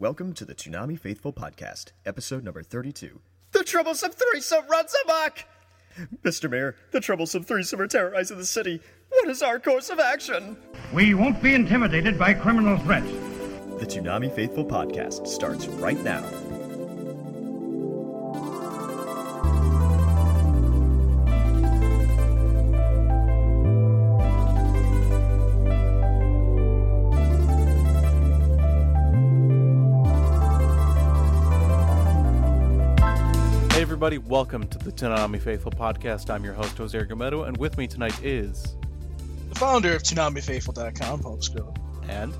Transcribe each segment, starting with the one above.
Welcome to the Toonami Faithful Podcast, episode number 32. The troublesome threesome runs amok! Mr. Mayor, the troublesome threesome are terrorizing the city. What is our course of action? We won't be intimidated by criminal threats. The Toonami Faithful Podcast starts right now. Everybody, welcome to the Toonami Faithful Podcast. I'm your host, Jose Argumedo, and with me tonight is the founder of ToonamiFaithful.com, Paul Skrilla. and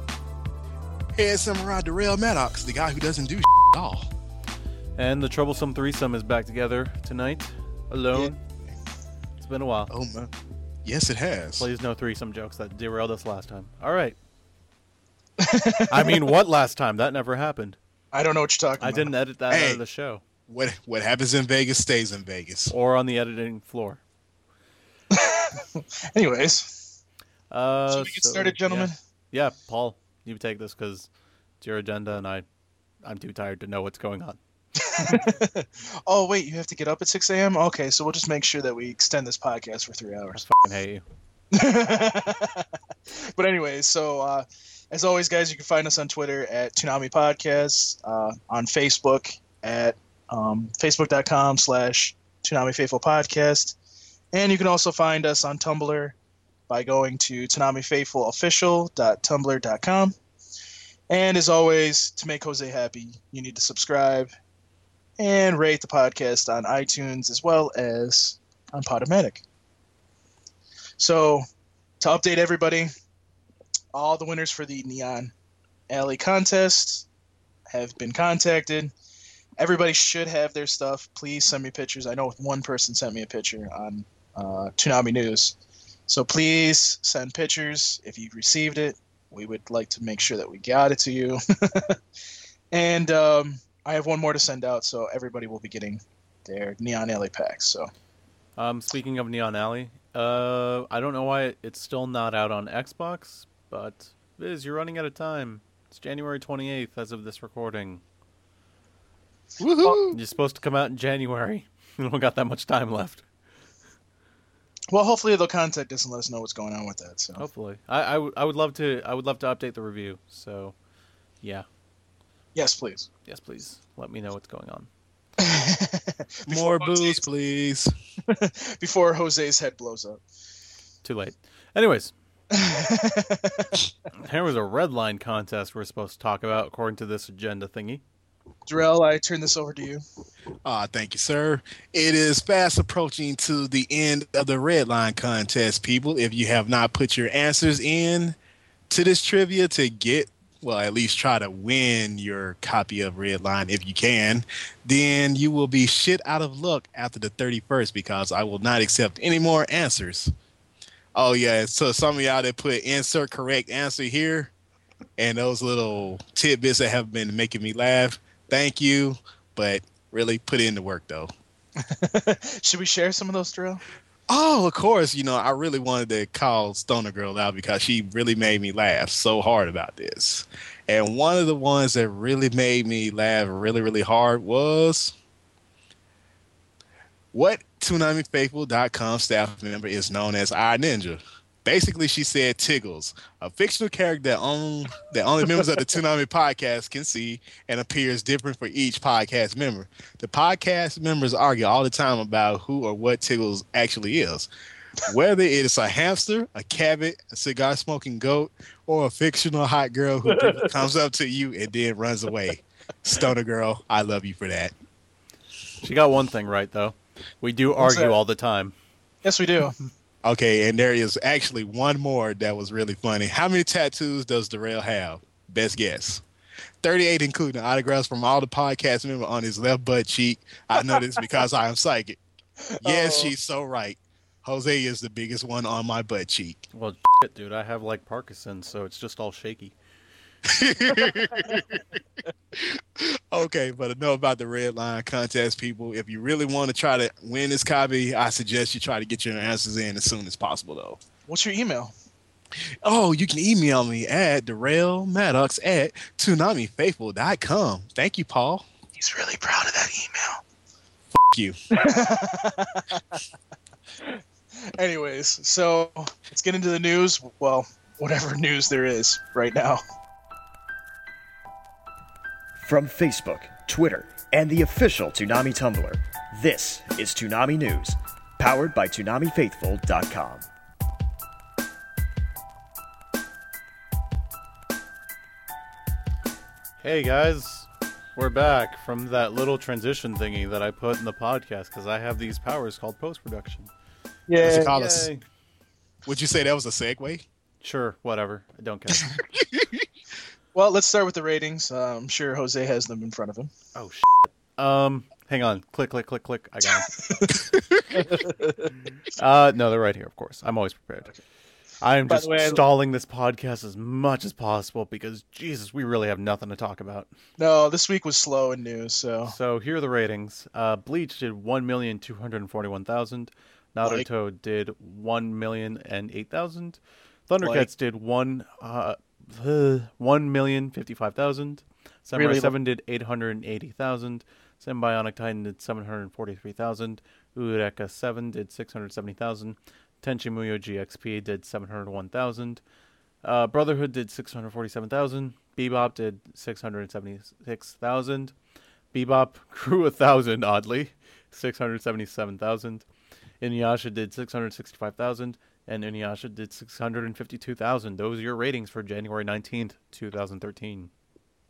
Head Samurai Darrell Maddox, the guy who doesn't do at all. and the troublesome threesome is back together tonight, alone. It's been a while. Oh man. Yes, it has. Please no threesome jokes that derailed us last time. All right. I mean, what last time? That never happened. I don't know what you're talking I about. I didn't edit that out of the show What what happens in Vegas stays in Vegas. or on the editing floor. Anyways, Uh, should we get so, started, gentlemen? Yeah. yeah, Paul, you take this because it's your agenda, and I, I'm too tired to know what's going on. oh, wait, you have to get up at 6 a.m.? Okay, so we'll just make sure that we extend this podcast for three hours. I hate you. but anyways, so uh, as always, guys, you can find us on Twitter at Toonami Podcast, uh, on Facebook at um, facebook.com slash Toonami Faithful Podcast. And you can also find us on Tumblr by going to ToonamiFaithfulOfficial.tumblr.com. And as always, to make Jose happy, you need to subscribe and rate the podcast on iTunes as well as on Podomatic. So, to update everybody, all the winners for the Neon Alley contest have been contacted. Everybody should have their stuff. Please send me pictures. I know one person sent me a picture on uh, Toonami News. So please send pictures if you've received it. We would like to make sure that we got it to you. and um, I have one more to send out, so everybody will be getting their Neon Alley packs. So Um, speaking of Neon Alley, uh, I don't know why it's still not out on Xbox, but Viz, you're running out of time. It's January 28th as of this recording. Woohoo! Oh, you're supposed to come out in January. You don't got that much time left. Well, hopefully they'll contact us and let us know what's going on with that. So Hopefully, I, I, w- I would love to I would love to update the review. So, yeah, yes, please. yes, please let me know what's going on. More booze, Jose's- please. before Jose's head blows up. Too late. Anyways, there was a red line contest we're supposed to talk about according to this agenda thingy. Darrell, I turn this over to you. Ah, thank you, sir. It is fast approaching to the end of the red line contest, people. If you have not put your answers in to this trivia to get, well, at least try to win your copy of Red Line if you can, then you will be shit out of luck after the 31st because I will not accept any more answers. Oh, yeah. So some of y'all that put insert correct answer here and those little tidbits that have been making me laugh, thank you. But really put in the work though. Should we share some of those, Darrell? Oh, of course. You know, I really wanted to call Stoner Girl out because she really made me laugh so hard about this. And one of the ones that really made me laugh really, really hard was what ToonamiFaithful.com staff member is known as our ninja. Basically, she said Tiggles, a fictional character that, on, that only members of the Toonami podcast can see and appears different for each podcast member. The podcast members argue all the time about who or what Tiggles actually is. Whether it is a hamster, a cabbit, a cigar smoking goat, or a fictional hot girl who comes up to you and then runs away. Stoner girl, I love you for that. She got one thing right though. We do What's argue that? all the time. Yes, we do. Okay, and there is actually one more that was really funny. How many tattoos does Darrell have? Best guess. 38, including autographs from all the podcast members on his left butt cheek. I know this because I am psychic. Yes, Oh. she's so right. Jose is the biggest one on my butt cheek. Well, shit, dude, I have like Parkinson's, so it's just all shaky. okay, but enough about the red line contest, people. If you really want to try to win this copy, I suggest you try to get your answers in as soon as possible, though. What's your email? Oh, you can email me at Darrell Maddox at ToonamiFaithful.com. Thank you, Paul. He's really proud of that email. Thank you. Anyways, so let's get into the news. Well, whatever news there is right now. From Facebook, Twitter, and the official Toonami Tumblr, this is Toonami News, powered by ToonamiFaithful.com. Hey guys, we're back from that little transition thingy that I put in the podcast because I have these powers called post production. Yeah. Would you say that was a segue? Sure, whatever. I don't care. Well, let's start with the ratings. Uh, I'm sure Jose has them in front of him. oh shit. Um, hang on. Click, click, click, click. I got them. uh, no, they're right here. Of course, I'm always prepared. I am By just way, stalling this podcast as much as possible because Jesus, we really have nothing to talk about. No, this week was slow in news, so So here are the ratings. Uh, Bleach did one million two hundred forty-one thousand. Naruto did one million and eight thousand. Thundercats Like- did one uh, one million fifty-five thousand. Samurai Really? Seven did eight hundred eighty thousand. Symbionic Titan did seven hundred forty-three thousand. Eureka Seven did six hundred seventy thousand. Tenchi Muyo GXP did seven hundred one thousand. Uh, Brotherhood did six hundred forty-seven thousand. Bebop did six hundred seventy-six thousand. Bebop grew a thousand oddly, six hundred seventy-seven thousand. Inuyasha did six hundred sixty-five thousand, and Inuyasha did six hundred and fifty-two thousand. Those are your ratings for January nineteenth, two thousand thirteen.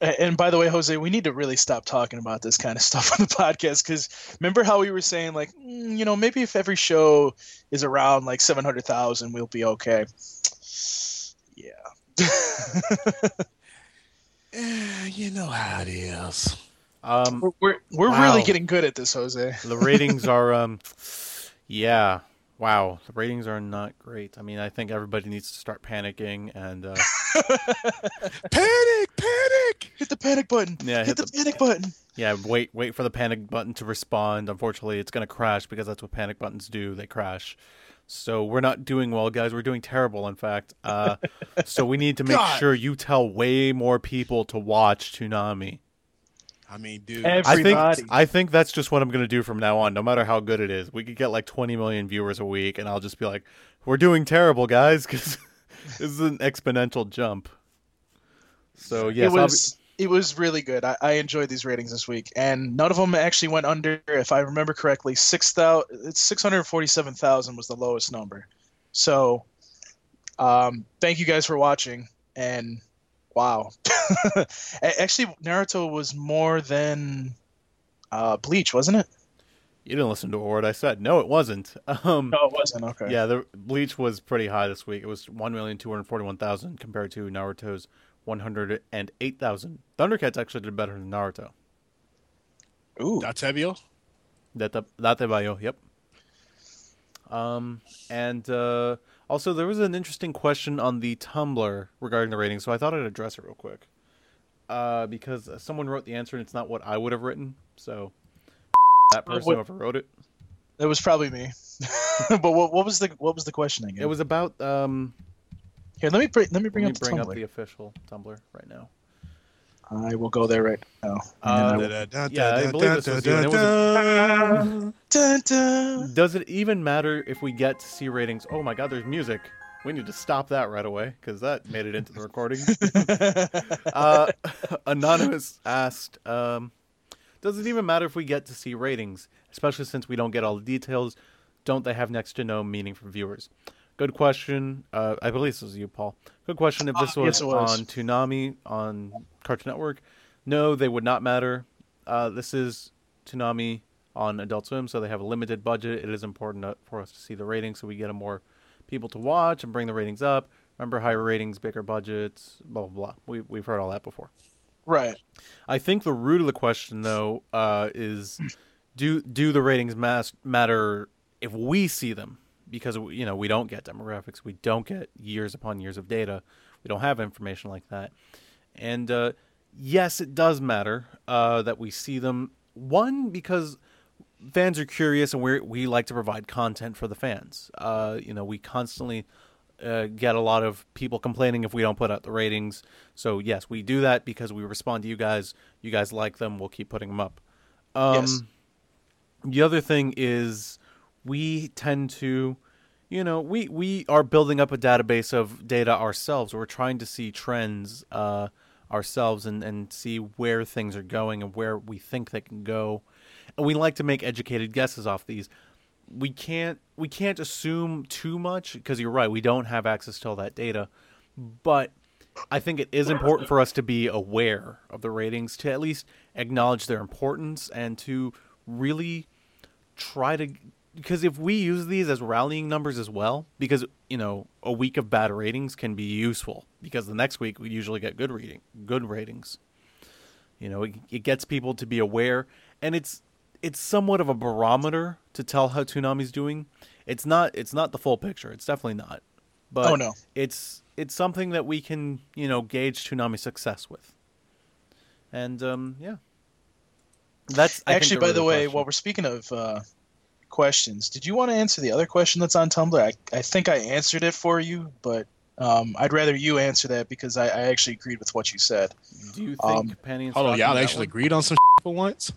And by the way, Jose, we need to really stop talking about this kind of stuff on the podcast because remember how we were saying, like, mm, you know, maybe if every show is around like 700,000, we'll be okay. Yeah. Eh, you know how it is. Um, we're we're, we're Wow. really getting good at this, Jose. the ratings are, um, yeah, wow, the ratings are not great. I mean, I think everybody needs to start panicking and. Uh, Panic! Panic! Hit the panic button. Yeah, hit, hit the, the- panic button. Yeah, wait, wait for the panic button to respond. Unfortunately, it's going to crash because that's what panic buttons do. They crash. So we're not doing well, guys. We're doing terrible, in fact. Uh, so we need to make God. sure you tell way more people to watch Toonami. I mean, dude. Everybody. I think I think that's just what I'm going to do from now on. No matter how good it is, we could get like 20 million viewers a week, and I'll just be like, "We're doing terrible, guys," because this is an exponential jump. So yes, it I'll was it was really good. I, I enjoyed these ratings this week, and none of them actually went under. If I remember correctly, six thousand it's six hundred forty-seven thousand was the lowest number. So, um, thank you guys for watching, and wow, actually Naruto was more than uh, Bleach, wasn't it? you didn't listen to a word I said. No, it wasn't. Um, No, it wasn't. Okay. Yeah, the Bleach was pretty high this week. It was one million two hundred forty-one thousand compared to Naruto's one hundred and eight thousand. Thundercats actually did better than Naruto. Ooh. Dattebayo? That that bayo. Yep. Um, and uh, also there was an interesting question on the Tumblr regarding the rating, so I thought I'd address it real quick. Uh, because someone wrote the answer and it's not what I would have written, so that person what- whoever wrote it. That was probably me. but what, what was the what was the question again? It was about um. Here, let me bring, let me bring let me up the bring Tumblr. up the official Tumblr right now. I will go there right now. Uh, I yeah, I believe this was you, and it was Dun, dun. Does it even matter if we get to see ratings? Oh my god, there's music. We need to stop that right away because that made it into the recording. uh, Anonymous asked, um, "Does it even matter if we get to see ratings, especially since we don't get all the details? Don't they have next to no meaning for viewers?" Good question. Uh, I believe this was you, Paul. Good question. If this Uh, was, yes, was. on Toonami on Cartoon Network, no, they would not matter. Uh, this is Toonami on Adult Swim, so they have a limited budget. It is important to- for us to see the ratings, so we get more people to watch and bring the ratings up. Remember, higher ratings, bigger budgets, blah blah blah. We we've heard all that before. right. I think the root of the question, though, uh, is do do the ratings mas- matter if we see them? Because you know we don't get demographics, we don't get years upon years of data, we don't have information like that. And uh, yes, it does matter uh, that we see them. One because fans are curious, and we we like to provide content for the fans. Uh, you know, we constantly uh, get a lot of people complaining if we don't put out the ratings. So yes, we do that because we respond to you guys. You guys like them, we'll keep putting them up. Um, Yes. The other thing is we tend to, you know, we we are building up a database of data ourselves. We're trying to see trends uh, ourselves and and see where things are going and where we think they can go. And we like to make educated guesses off these we can't we can't assume too much because you're right we don't have access to all that data but i think it is important for us to be aware of the ratings to at least acknowledge their importance and to really try to because if we use these as rallying numbers as well because you know a week of bad ratings can be useful because the next week we usually get good reading good ratings you know it, it gets people to be aware and it's it's somewhat of a barometer to tell how Toonami's doing. It's not it's not the full picture. It's definitely not. But Oh, no. it's it's something that we can, you know, gauge Toonami's success with. And um yeah. That's I Actually, by the way, question. while we're speaking of uh, questions, did you want to answer the other question that's on Tumblr? I, I think I answered it for you, but um, I'd rather you answer that because I, I actually agreed with what you said. do you think um, Penny and Hold on, Stocking y'all that actually one? agreed on some for once.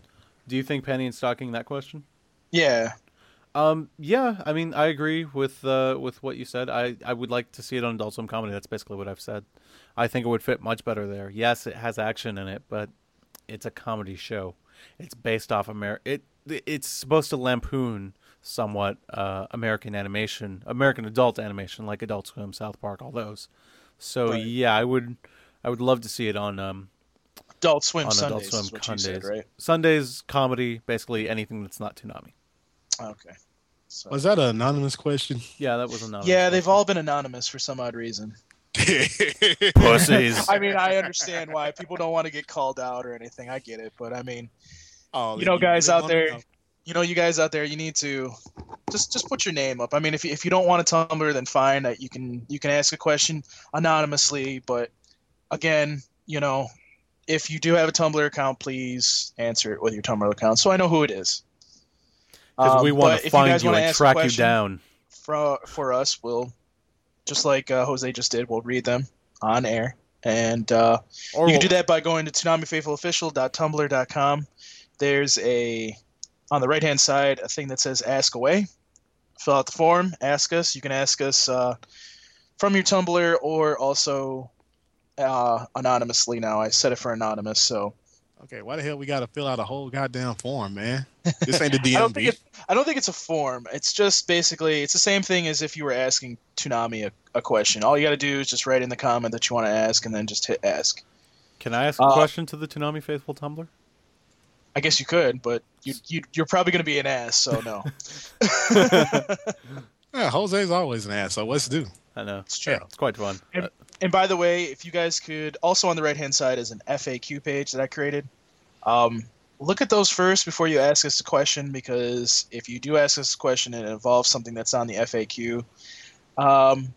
Do you think Penny and Stocking that question? Yeah, Um, yeah, I mean, I agree with uh, with what you said. I, I would like to see it on Adult Swim comedy. That's basically what I've said. I think it would fit much better there. Yes, it has action in it, but it's a comedy show. It's based off Amer. It it's supposed to lampoon somewhat uh, American animation, American adult animation, like Adult Swim, South Park, all those. So Right. yeah, I would I would love to see it on um Adult Swim on Sundays Adult Swim is what you said, Sundays. right? Sundays comedy, basically anything that's not Toonami. Okay. So, Was that an anonymous question? Yeah, that was another. yeah, they've all been anonymous for some odd reason. pussies. I mean, I understand why people don't want to get called out or anything. I get it, but I mean, oh, You know, guys really out there- know? you know, you guys out there, you need to just just put your name up. I mean, if you, if you don't want a Tumblr, then fine. That you can you can ask a question anonymously, but again, you know, if you do have a Tumblr account, please answer it with your Tumblr account, so I know who it is. Because Um, we want to find guys you, and track you down. For for us, we'll just like uh, Jose just did, we'll read them on air, and uh, Or you we'll- can do that by going to ToonamiFaithfulOfficial.tumblr.com. There's a on the right hand side a thing that says Ask Away. Fill out the form, ask us. You can ask us uh, from your Tumblr or also uh, anonymously. Now I set it for anonymous, so Okay, why the hell we got to fill out a whole goddamn form, man? This ain't the I don't think DMV. it, I don't think it's a form. It's just basically it's the same thing as if you were asking Toonami a, a question. All you got to do is just write in the comment that you want to ask, and then just hit ask. Can I ask a uh, question to the Toonami faithful Tumblr? I guess you could, but you, you you're probably going to be an ass, so no. Yeah, Jose's always an ass. So what's to do? I know It's true. it's quite fun. And- Uh, And by the way, if you guys could, also on the right hand side is an FAQ page that I created. Um, look at those first before you ask us a question, because if you do ask us a question and it involves something that's on the FAQ, um,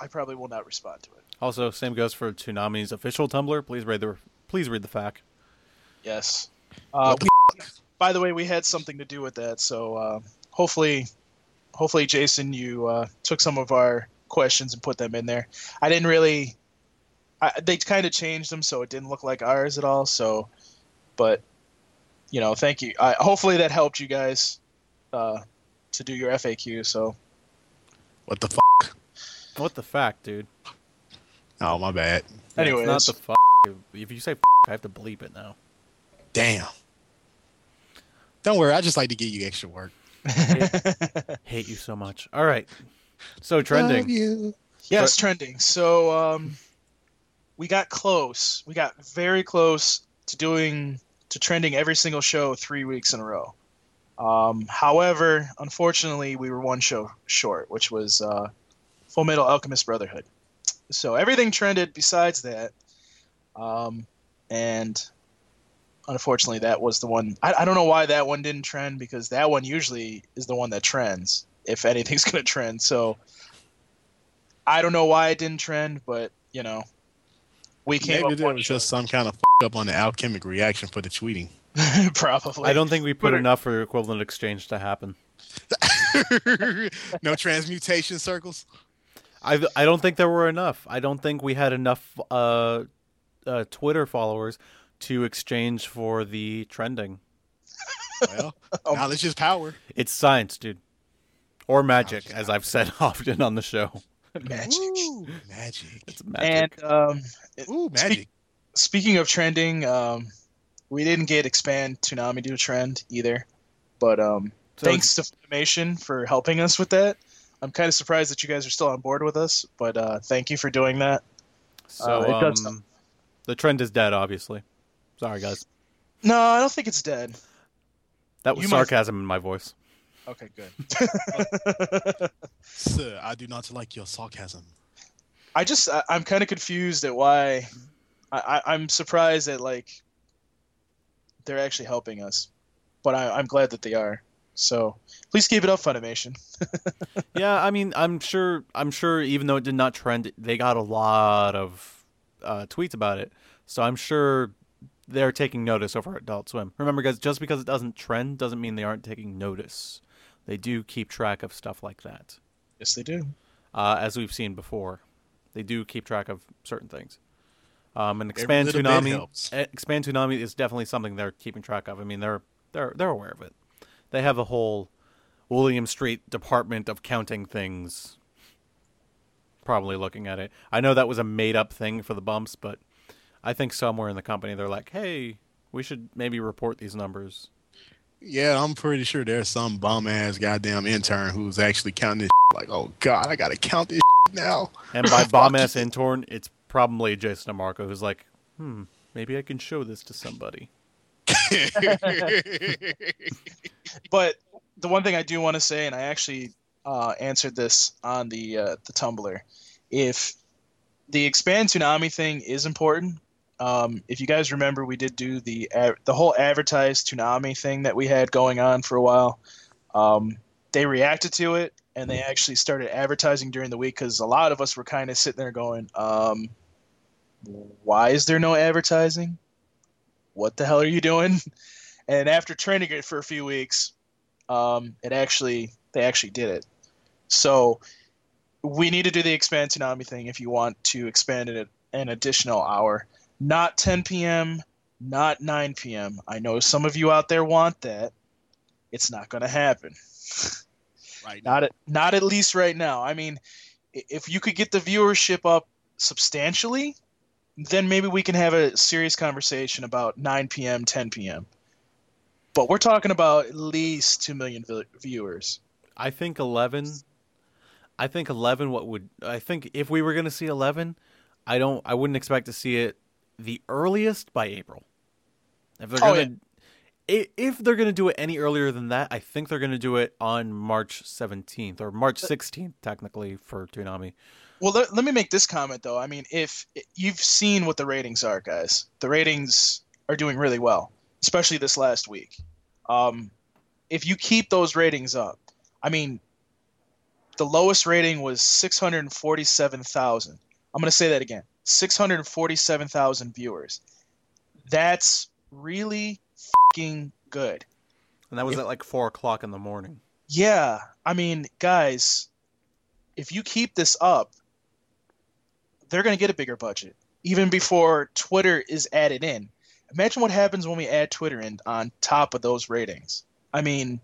I probably will not respond to it. also, same goes for Toonami's official Tumblr. Please read the please read the fact. Yes. Uh, by the way, we had something to do with that, so uh, hopefully, hopefully, Jason, you uh, took some of our questions and put them in there. I didn't really. I, they kind of changed them so it didn't look like ours at all. So, but you know, thank you. I, hopefully that helped you guys uh, to do your FAQ. So What the fuck? What the fact, dude? Oh, my bad. Anyway, it's not the fuck. If you say I have to bleep it now. Damn. Don't worry, I just like to give you extra work. Hate you so much. All right. So trending. Love you. Yes, trending. So um, we got close. We got very close to doing to trending every single show three weeks in a row. Um, however, unfortunately, we were one show short, which was uh, Full Metal Alchemist Brotherhood. So everything trended besides that, um, and unfortunately, that was the one. I, I don't know why that one didn't trend because that one usually is the one that trends if anything's going to trend. So I don't know why it didn't trend, but you know, we came Maybe up there one was show. just some kind of fuck up on the alchemic reaction for the tweeting. probably. I don't think we put Twitter- enough for equivalent exchange to happen. no transmutation circles. I I don't think there were enough. I don't think we had enough uh, uh, Twitter followers to exchange for the trending. Well, knowledge is power. It's science, dude, or magic, as I've said often on the show. Magic. Ooh, magic. It's magic. And um, Ooh, Speak- magic. speaking of trending, um, we didn't get expand Toonami to trend either, but um, So- thanks to Funimation for helping us with that. I'm kind of surprised that you guys are still on board with us, but uh, thank you for doing that. So uh, it does um, the trend is dead, obviously. Sorry, guys. No, I don't think it's dead. That was You might- sarcasm in my voice. Okay, good. Sir, I do not like your sarcasm. I just I, I'm kind of confused at why. I, I I'm surprised that like they're actually helping us, but I, I'm glad that they are. So please keep it up, Funimation. yeah, I mean, I'm sure. I'm sure. Even though it did not trend, they got a lot of uh, tweets about it. So I'm sure they're taking notice over at Adult Swim. Remember, guys, just because it doesn't trend doesn't mean they aren't taking notice. They do keep track of stuff like that, Yes, they do. uh, as we've seen before. They do keep track of certain things. Um, and expand little bit Toonami, helps. eh, expand Toonami is definitely something they're keeping track of. I mean, they're they're they're aware of it. They have a whole Williams Street department of counting things. Probably looking at it. I know that was a made up thing for the bumps, but I think somewhere in the company they're like, "Hey, we should maybe report these numbers." Yeah, I'm pretty sure there's some bum ass goddamn intern who's actually counting this. Like, oh god, I gotta count this now. And by bomb ass intern, it's probably Jason DeMarco who's like, "Hmm, maybe I can show this to somebody." But the one thing I do want to say, and I actually uh, answered this on the uh, the Tumblr, if the expand Toonami thing is important. Um, if you guys remember, we did do the the whole advertised Toonami thing that we had going on for a while. Um, they reacted to it, and they actually started advertising during the week because a lot of us were kind of sitting there going, um, "Why is there no advertising? What the hell are you doing?" And after training it for a few weeks, um, it actually they actually did it. So we need to do the expand Toonami thing if you want to expand it an additional hour. Not 10 p.m., not 9 p.m. I know some of you out there want that. It's not going to happen. right. Not at not at least right now. I mean, if you could get the viewership up substantially, then maybe we can have a serious conversation about 9 p.m., 10 p.m. But we're talking about at least 2 million vi- viewers. I think 11 I think 11 what would I think if we were going to see 11, I don't I wouldn't expect to see it the earliest by April. If they're Oh, going to if they're to do it any earlier than that, I think they're going to do it on March 17th or March 16th technically for Toonami. Well, let, let me make this comment though. I mean, if you've seen what the ratings are, guys, the ratings are doing really well, especially this last week. Um, if you keep those ratings up, I mean, the lowest rating was 647,000. I'm going to say that again 647,000 viewers. That's really fucking good. And that was If- at like 4 o'clock in the morning. Yeah, I mean, guys, if you keep this up, they're going to get a bigger budget even before Twitter is added in. Imagine what happens when we add Twitter in on top of those ratings. I mean,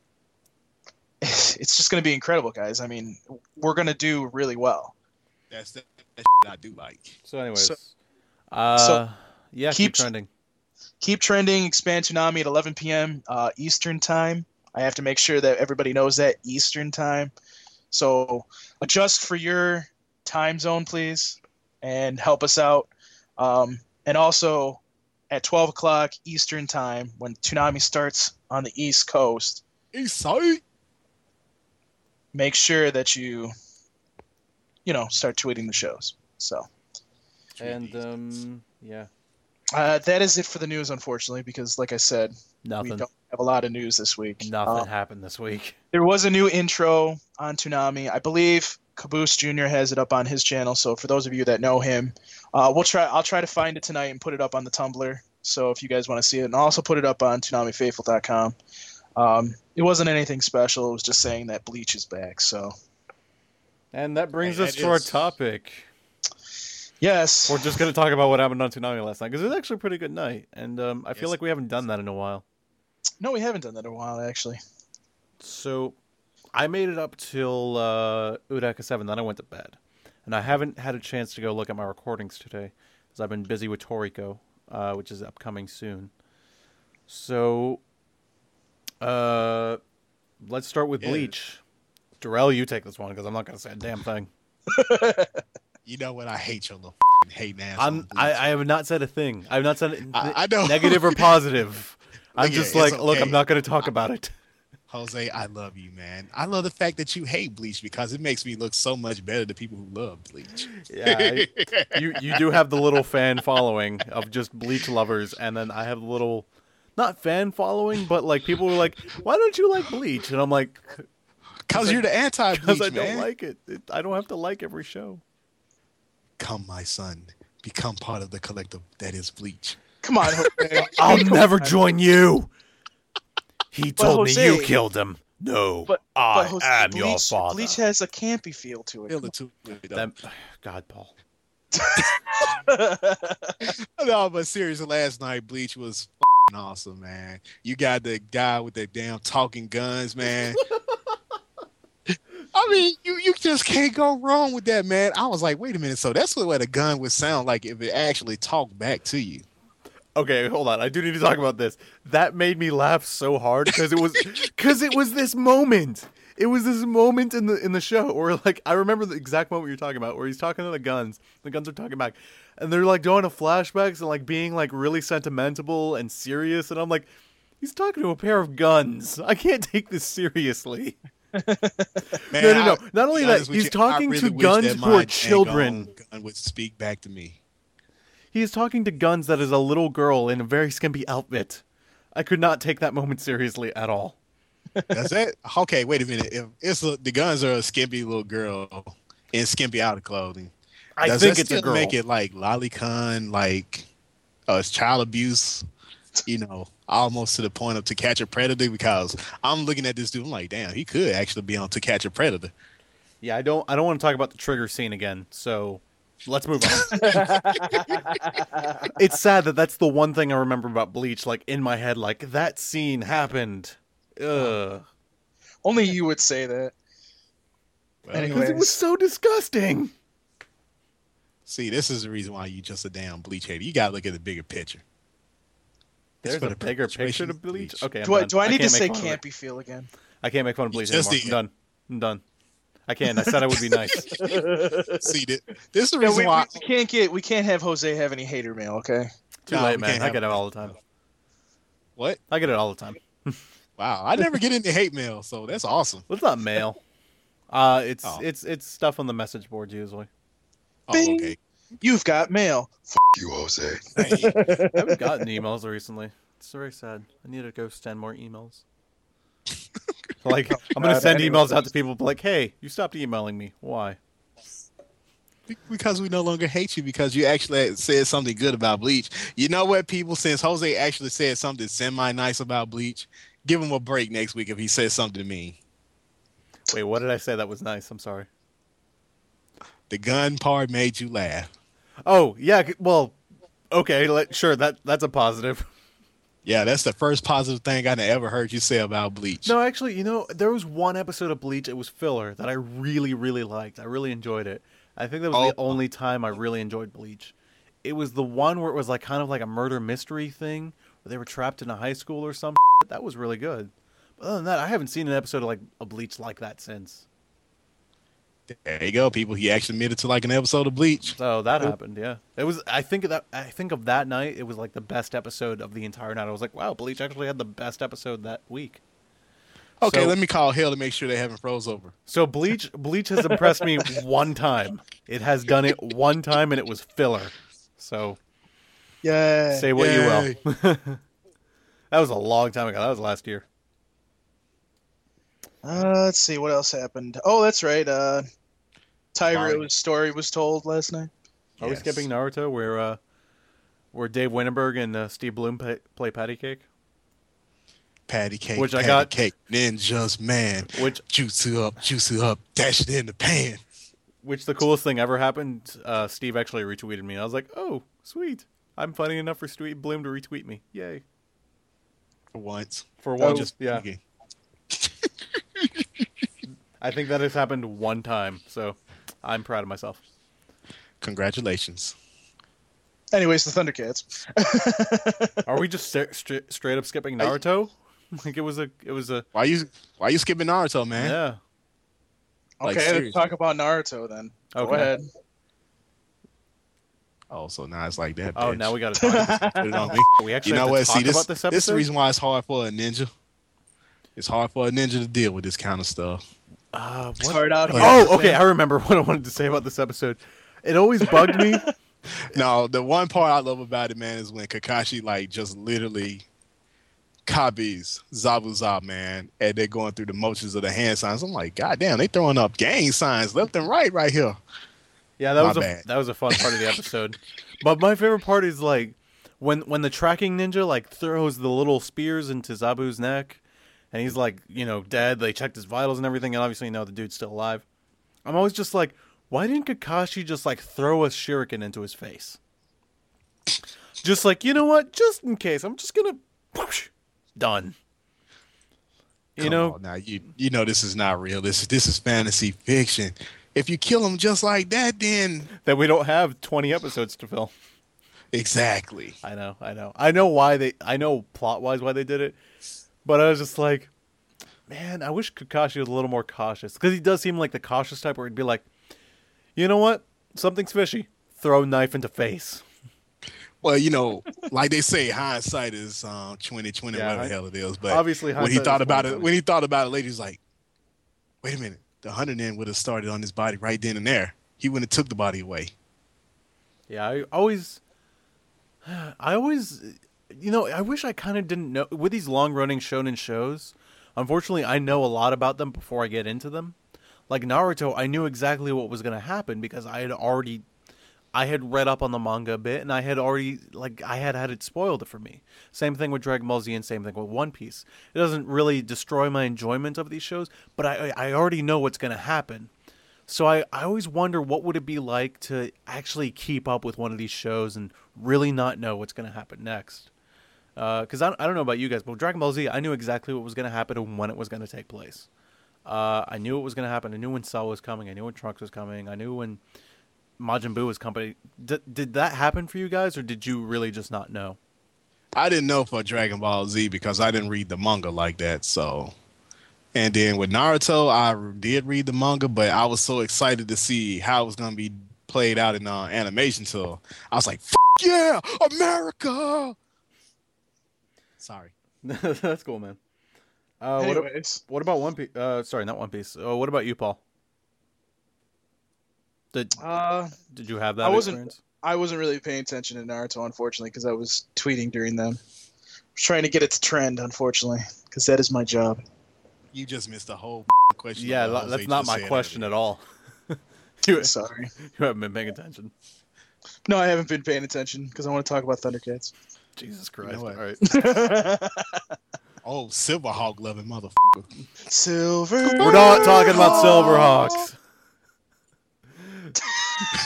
it's just going to be incredible, guys. I mean, we're going to do really well. That's the that I do like. So anyways, So- uh so yeah, keep keep- trending. Keep trending, expand Toonami at 11 p.m. Uh, Eastern time. I have to make sure that everybody knows that Eastern time. So adjust for your time zone, please, and help us out. Um, and also at 12 o'clock Eastern time, when Toonami starts on the East Coast, East side. make sure that you, you know, start tweeting the shows. So And um yeah, uh, that is it for the news, unfortunately, because like I said, we don't have a lot of news this week. nothing Uh, happened this week. There was a new intro on Toonami. I believe Caboose Jr. has it up on his channel. So for those of you that know him, uh, we'll try. I'll try to find it tonight and put it up on the Tumblr. So if you guys want to see it, and I'll also put it up on ToonamiFaithful.com. Um, it wasn't anything special. It was just saying that Bleach is back. So And that brings Hey, us that to our topic. Yes. We're just going to talk about what happened on Toonami last night because it was actually a pretty good night, and um, I feel like we haven't done that in a while. No, we haven't done that in a while, actually. So, I made it up till uh, Eureka seven, then I went to bed, and I haven't had a chance to go look at my recordings today because I've been busy with Toriko, uh, which is upcoming soon. So, uh, let's start with Yeah. Bleach. Darrell, you take this one because I'm not going to say a damn thing. You know what? I hate your little f***ing hating ass. I'm I, I have not said a thing. I have not said it I- I know. negative or positive. I'm yeah, just like, look. I'm not going to talk about it. Jose, I love you, man. I love the fact that you hate Bleach because it makes me look so much better to people who love Bleach. Yeah, I- you you do have the little fan following of just Bleach lovers, and then I have the little, not fan following, but like people were like, "Why don't you like Bleach?" And I'm like, Because you're the anti "Because I don't man. like it. it. I don't have to like every show." Come, my son. Become part of the collective that is Bleach. Come on, Jose. I'll never join you. He told me you killed him. No, But, I but Jose, am Bleach, your father. Bleach has a campy feel to it. Feel it too, though. That- God, Paul. no, but seriously, last night Bleach was fing awesome, man. You got the guy with the damn talking guns, man. I mean, you you just can't go wrong with that, man. I was like, wait a minute, so that's what what a gun would sound like if it actually talked back to you. Okay, hold on. I do need to talk about this. That made me laugh so hard because it was because it was this moment. It was this moment in the in the show where like I remember the exact moment you're talking about where he's talking to the guns. The guns are talking back, and they're like going to flashbacks and like being like really sentimental and serious. And I'm like, he's talking to a pair of guns. I can't take this seriously. Man, no, no, no. I- Not only that, he's you, talking really to guns who are children. Gun would speak back to me. He is talking to guns that is a little girl in a very skimpy outfit. I could not take that moment seriously at all. That's it. Okay, wait a minute. If it's a, the guns are a skimpy little girl in skimpy outer clothing, I does think that it's a still girl. Make it like lolicon, like uh, child abuse. You know, almost to the point of to catch a predator. Because I'm looking at this dude, I'm like, damn, he could actually be on to catch a predator. Yeah, I don't. I don't want to talk about the trigger scene again. So let's move on. it's sad that that's the one thing I remember about Bleach. Like in my head, like that scene happened. Ugh. Only you would say that. Well, Anyway. Because it was so disgusting. See, this is the reason why you just a damn bleach hater. You gotta look at the bigger picture. It's There's for a the bigger picture perpetuation to of Bleach. Okay, I'm Do I, done. do I need to can't say make fun of it. campy feel again? I can't make fun of Bleach just anymore. I'm done. I'm done. I can't. I said I would be nice. See, th- this is the reason we, we, why. we can't get we can't have Jose have any hater mail, okay? Too Nah, late, man. I get it all the time. What? I get it all the time. Wow, I never get into hate mail, so that's awesome. Well, it's not mail. Uh, it's Oh. it's it's stuff on the message board usually. Oh, okay. You've got mail. You, Jose. I haven't gotten emails recently. It's very sad. I need to go send more emails. like I'm gonna send emails out to people like, "Hey, you stopped emailing me. Why?" Because we no longer hate you because you actually said something good about Bleach. You know what, people? Since Jose actually said something semi nice about Bleach, give him a break next week if he says something to me. Wait, what did I say that was nice? I'm sorry. The gun part made you laugh. Oh yeah, well, okay, let, sure that that's a positive. Yeah, that's the first positive thing I ever heard you say about Bleach. No, actually, you know, there was one episode of Bleach. It was filler that I really, really liked. I really enjoyed it. I think that was the Oh. only time I really enjoyed Bleach. It was the one where it was like kind of like a murder mystery thing, where they were trapped in a high school or some. That was really good. But other than that, I haven't seen an episode of like a Bleach like that since. There you go, people. He actually made it to like an episode of Bleach. So that happened. Yeah, it was. I think of that. I think of that night. It was like the best episode of the entire night. I was like, wow, Bleach actually had the best episode that week. Okay, So- let me call Hell to make sure they haven't froze over. So Bleach Bleach has impressed me one time. It has done it one time and it was filler. So Yeah. say what Yay. you will. that was a long time ago. That was last year. Uh, let's see what else happened. Oh, that's right. Uh, Tygra's story was told last night. Are we Yes. skipping Naruto where uh where Dave Wittenberg and uh, Steve Blum play, play patty cake? Patty cake, Which I got- cake, ninjas, man. Which Juice it up, juice it up, dash it in the pan. which the coolest thing ever happened. Uh, Steve actually retweeted me. I was like, oh, sweet. I'm funny enough for Steve Blum to retweet me. Yay. For once. For one, Just yeah. okay. I think that has happened one time, so I'm proud of myself. Congratulations. Anyways, the Thundercats. Are we just sta- stra- straight up skipping Naruto? I, Like it was a, it was a, Why you why you skipping Naruto, man? yeah. Like, okay, seriously. let's talk about Naruto then. Go ahead. Oh, so now it's like that. Oh, now we got to talk. put it on me. we actually You know what? See, this, about this this is the reason why it's hard for a ninja. It's hard for a ninja to deal with this kind of stuff. Uh, what? Start out. Oh, okay. I remember what I wanted to say about this episode. It always bugged me. No, the one part I love about it, man, is when Kakashi like just literally copies Zabuza, man, and they're going through the motions of the hand signs. I'm like, God damn, they throwing up gang signs left and right right here. Yeah, that My was a bad. that was a fun part of the episode. but my favorite part is like when when the tracking ninja like throws the little spears into Zabu's neck, and he's like you know dead. They checked his vitals and everything, and obviously you know the dude's still alive. I'm always just like, why didn't Kakashi just like throw a shuriken into his face? Just like you know what, just in case, I'm just gonna whoosh, done. You Come know, now you you know this is not real. This this is fantasy fiction. If you kill him just like that, then that we don't have 20 episodes to fill. exactly. I know, I know. I know why they I know plot wise why they did it. But I was just like, man, I wish Kakashi was a little more cautious. Because he does seem like the cautious type where he'd be like, you know what? Something's fishy. Throw knife into face. Well, you know, like they say, hindsight is um, twenty twenty, Yeah, whatever I- the hell it is. But Obviously, when he thought about it, when he thought about it later, he's like, "Wait a minute, the hundred then would have started on his body right then and there. He wouldn't have took the body away." Yeah, I always, I always, you know, I wish I kind of didn't know with these long running shonen shows. Unfortunately, I know a lot about them before I get into them. Like Naruto, I knew exactly what was going to happen because I had already, I had read up on the manga a bit, and I had already like I had had it spoiled for me. Same thing with Dragon Ball Z, and same thing with One Piece. It doesn't really destroy my enjoyment of these shows, but I I already know what's going to happen. So I, I always wonder what would it be like to actually keep up with one of these shows and really not know what's going to happen next. Because I, I don't know about you guys, but Dragon Ball Z, I knew exactly what was going to happen and when it was going to take place. Uh, I knew it was going to happen. I knew when Cell was coming. I knew when Trunks was coming. I knew when Majin Buu was coming. D- did that happen for you guys, or did you really just not know? I didn't know for Dragon Ball Z because I didn't read the manga like that. So, and then with Naruto, I did read the manga, but I was so excited to see how it was going to be played out in uh, animation. So I was like, "Yeah, America!" Sorry. That's cool, man. Uh, what, Anyways, what about One Piece? Uh, sorry, not One Piece. Uh, what about you, Paul? Did uh, did you have that I wasn't- experience? I wasn't really paying attention to Naruto, unfortunately, because I was tweeting during them. Was trying to get its trend, unfortunately, because that is my job. You just missed the whole question. Yeah, of what lo- Jose that's not my question at all. you, Sorry. you haven't been paying attention. No, I haven't been paying attention because I want to talk about Thundercats. Jesus Christ! what? All right. Oh, Silverhawk loving motherfucker. Silver. We're not talking about Silverhawks.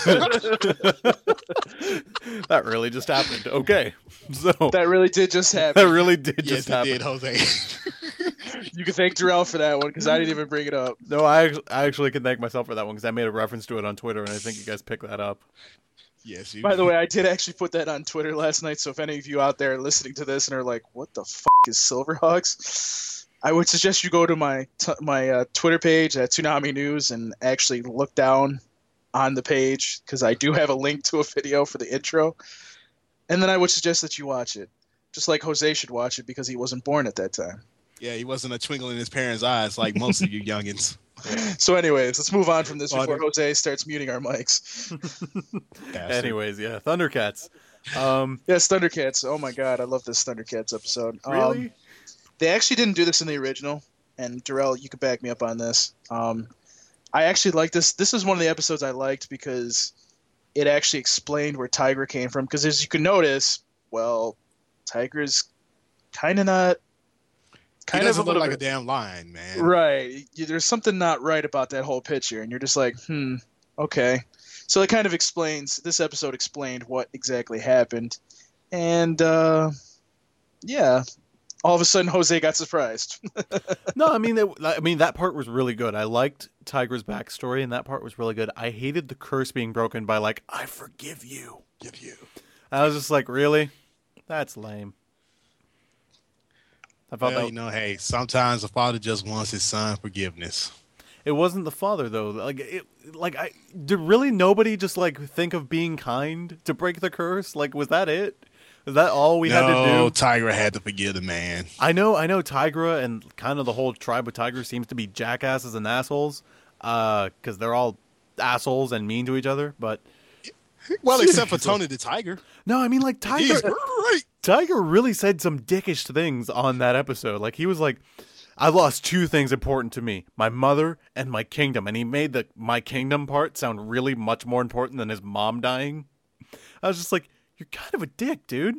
that really just happened. Okay, so that, That really did just happen. That really did Yes, just it happen. did, Jose. You can thank Darrell for that one because I didn't even bring it up. No, I I actually can thank myself for that one because I made a reference to it on Twitter, and I think you guys picked that up. Yes, you By the way, I did actually put that on Twitter last night. So if any of you out there are listening to this and are like, "What the fuck is Silverhawks?" I would suggest you go to my t- my uh, Twitter page at Toonami News and actually look down on the page because I do have a link to a video for the intro. And then I would suggest that you watch it, just like Jose should watch it because he wasn't born at that time. Yeah, he wasn't a twinkle in his parents' eyes like most of you youngins. So, anyways, let's move on from this before no. Jose starts muting our mics. Anyways, yeah, Thundercats. Um, Yes, Thundercats. Oh my god, I love this Thundercats episode. Um, really? They actually didn't do this in the original, and Darrell, you could back me up on this. Um, I actually like this. This is one of the episodes I liked because it actually explained where Tygra came from. Because as you can notice, well, Tygra's kind of not. He Kind of a look little like a damn lion, man. right. There's something not right about that whole picture, and you're just like, hmm. okay. So it kind of explains. This episode explained what exactly happened, and uh, yeah, all of a sudden Jose got surprised. No, I mean, it, I mean that part was really good. I liked Tygra's backstory, and that part was really good. I hated the curse being broken by like, "I forgive you." Give you. I was just like, really? That's lame. I felt Well, that you know, hey, sometimes the father just wants his son forgiveness. it wasn't the father though. Like, it, like I did really nobody just like think of being kind to break the curse? Like, was that it? Is that all we had to do? no? Tygra had to forgive the man. I know, I know. Tygra and kind of the whole tribe of Tigers seems to be jackasses and assholes, uh, because they're all assholes and mean to each other. But Well, except for Tony the Tiger. no, I mean like Tiger. He's Tiger. Right. Tygra really said some dickish things on that episode. Like he was like, "I lost two things important to me: my mother and my kingdom," and he made the my kingdom part sound really much more important than his mom dying. I was just like, "You're kind of a dick, dude."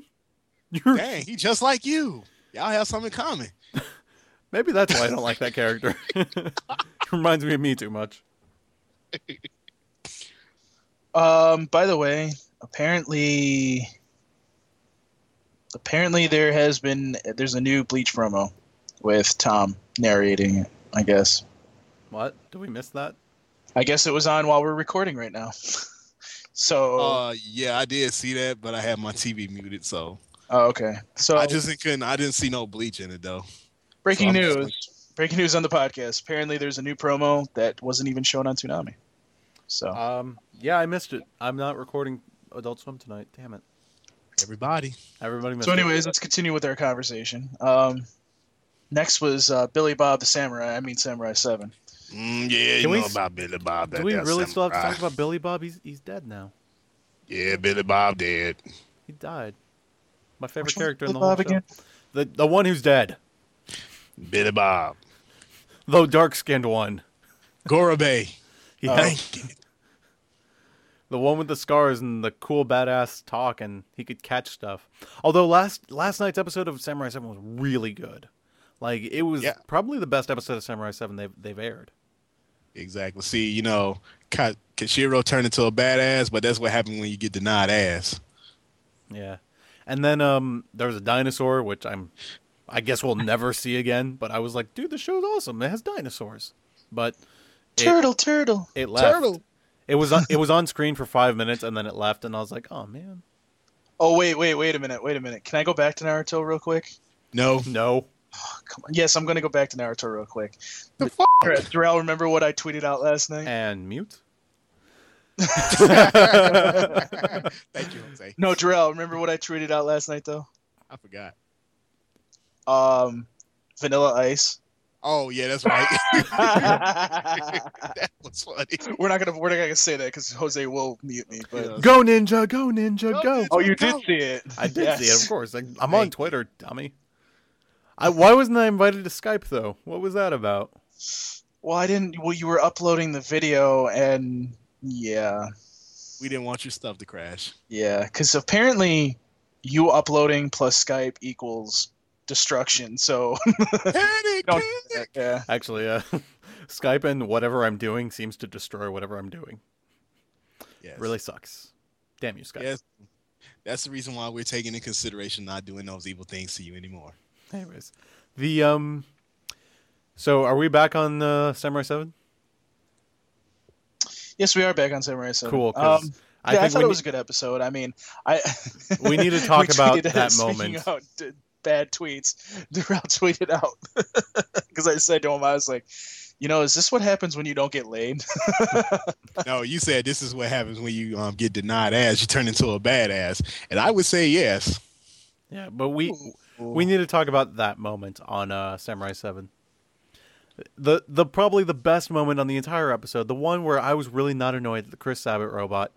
You're Dang, he just like you. Y'all have something in common. maybe that's why I don't like that character. Reminds me of me too much. Um, by the way, apparently, apparently there has been there's a new Bleach promo with Tom narrating it. I guess. What? Did we miss that? I guess it was on while we're recording right now. so, Uh, yeah, I did see that, but I had my TV muted, so oh, okay. So I just couldn't. I didn't see no bleach in it though. breaking so I'm just news. Breaking news on the podcast. Apparently, there's a new promo that wasn't even shown on Toonami. So Um, yeah, I missed it. I'm not recording Adult Swim tonight. Damn it. Everybody. Everybody So, anyways, let's continue with our conversation. Um, next was uh, Billy Bob the Samurai. I mean, Samurai Seven. Mm, yeah, you we know about Billy Bob. Do we there really still have to talk about Billy Bob? He's he's dead now. Yeah, Billy Bob dead. He died. My favorite Which character in Billy the whole Bob show. again? The the one who's dead. Billy Bob. The dark skinned one. Gorobei. Yeah. Thank you. The one with the scars and the cool badass talk and he could catch stuff. Although last last night's episode of Samurai Seven was really good. Like it was Yeah. probably the best episode of Samurai Seven they've they've aired. Exactly. See, you know, Ka- Katsushiro turned into a badass, but that's what happened when you get denied ass. Yeah. And then um there was a dinosaur, which I'm I guess we'll never see again, but I was like, dude, the show's awesome. It has dinosaurs. But it, Turtle, turtle. it left. Turtle. It was on, it was on screen for five minutes and then it left and I was like, oh man. Oh wait, wait, wait a minute, wait a minute. Can I go back to Naruto real quick? No. No. Come on. Yes, I'm gonna go back to Naruto real quick. The fuck? Darrell, remember what I tweeted out last night? And mute. Thank you, Jose. No, Darrell, remember what I tweeted out last night though? I forgot. Um, Vanilla Ice. Oh yeah, that's right. we're that was funny. We're not gonna we're not gonna say that because Jose will mute me. But Yeah. Go ninja, go ninja, Go, go. Ninja. oh, you did see it. I did see it, of course. I, I'm on Thank Twitter, dummy. I, why wasn't I invited to Skype though? What was that about? Well, I didn't. Well, you were uploading the video, and yeah, We didn't want your stuff to crash. yeah, because apparently you uploading plus Skype equals destruction. So Panic, panic. yeah, Actually, uh, Skype and whatever I'm doing seems to destroy whatever I'm doing. Yeah, Really sucks. Damn you, Skype. Yes. That's the reason why we're taking in consideration not doing those evil things to you anymore. Anyways, the um, so are we back on uh, Samurai Seven? yes, we are back on Samurai Seven. Cool. Um, I yeah, I think thought it was ne- a good episode. I mean, I We need to talk about that moment. Out d- bad tweets. Darrell tweeted out because I said to him, I was like, you know, is this what happens when you don't get laid? no, you said this is what happens when you um, get denied ass. You turn into a badass, and I would say yes. yeah, but we we need to talk about that moment on uh, Samurai Seven. The the probably the best moment on the entire episode, the one where I was really not annoyed at the Chris Sabat robot.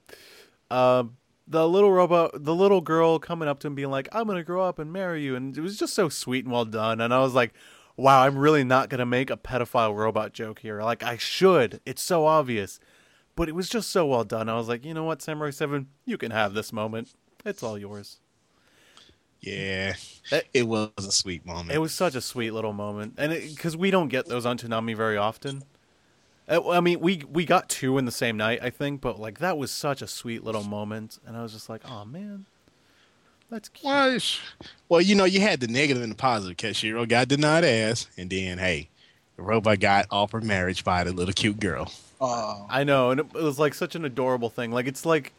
Um, the little robot, the little girl coming up to him, being like, "I'm gonna grow up and marry you," and it was just so sweet and well done. And I was like, "Wow, I'm really not gonna make a pedophile robot joke here. Like I should. It's so obvious." But it was just so well done. I was like, you know what, Samurai Seven, you can have this moment. It's all yours. Yeah, it was a sweet moment. It was such a sweet little moment, and because we don't get those on Toonami very often, Uh, I mean, we we got two in the same night, I think, but like that was such a sweet little moment, and I was just like, oh man, that's cute. Well, well, you know, you had the negative and the positive. Katsushiro oh, got denied ass, and then hey, the robot got offered marriage by the little cute girl. Oh, I know, and it, it was like such an adorable thing. Like it's like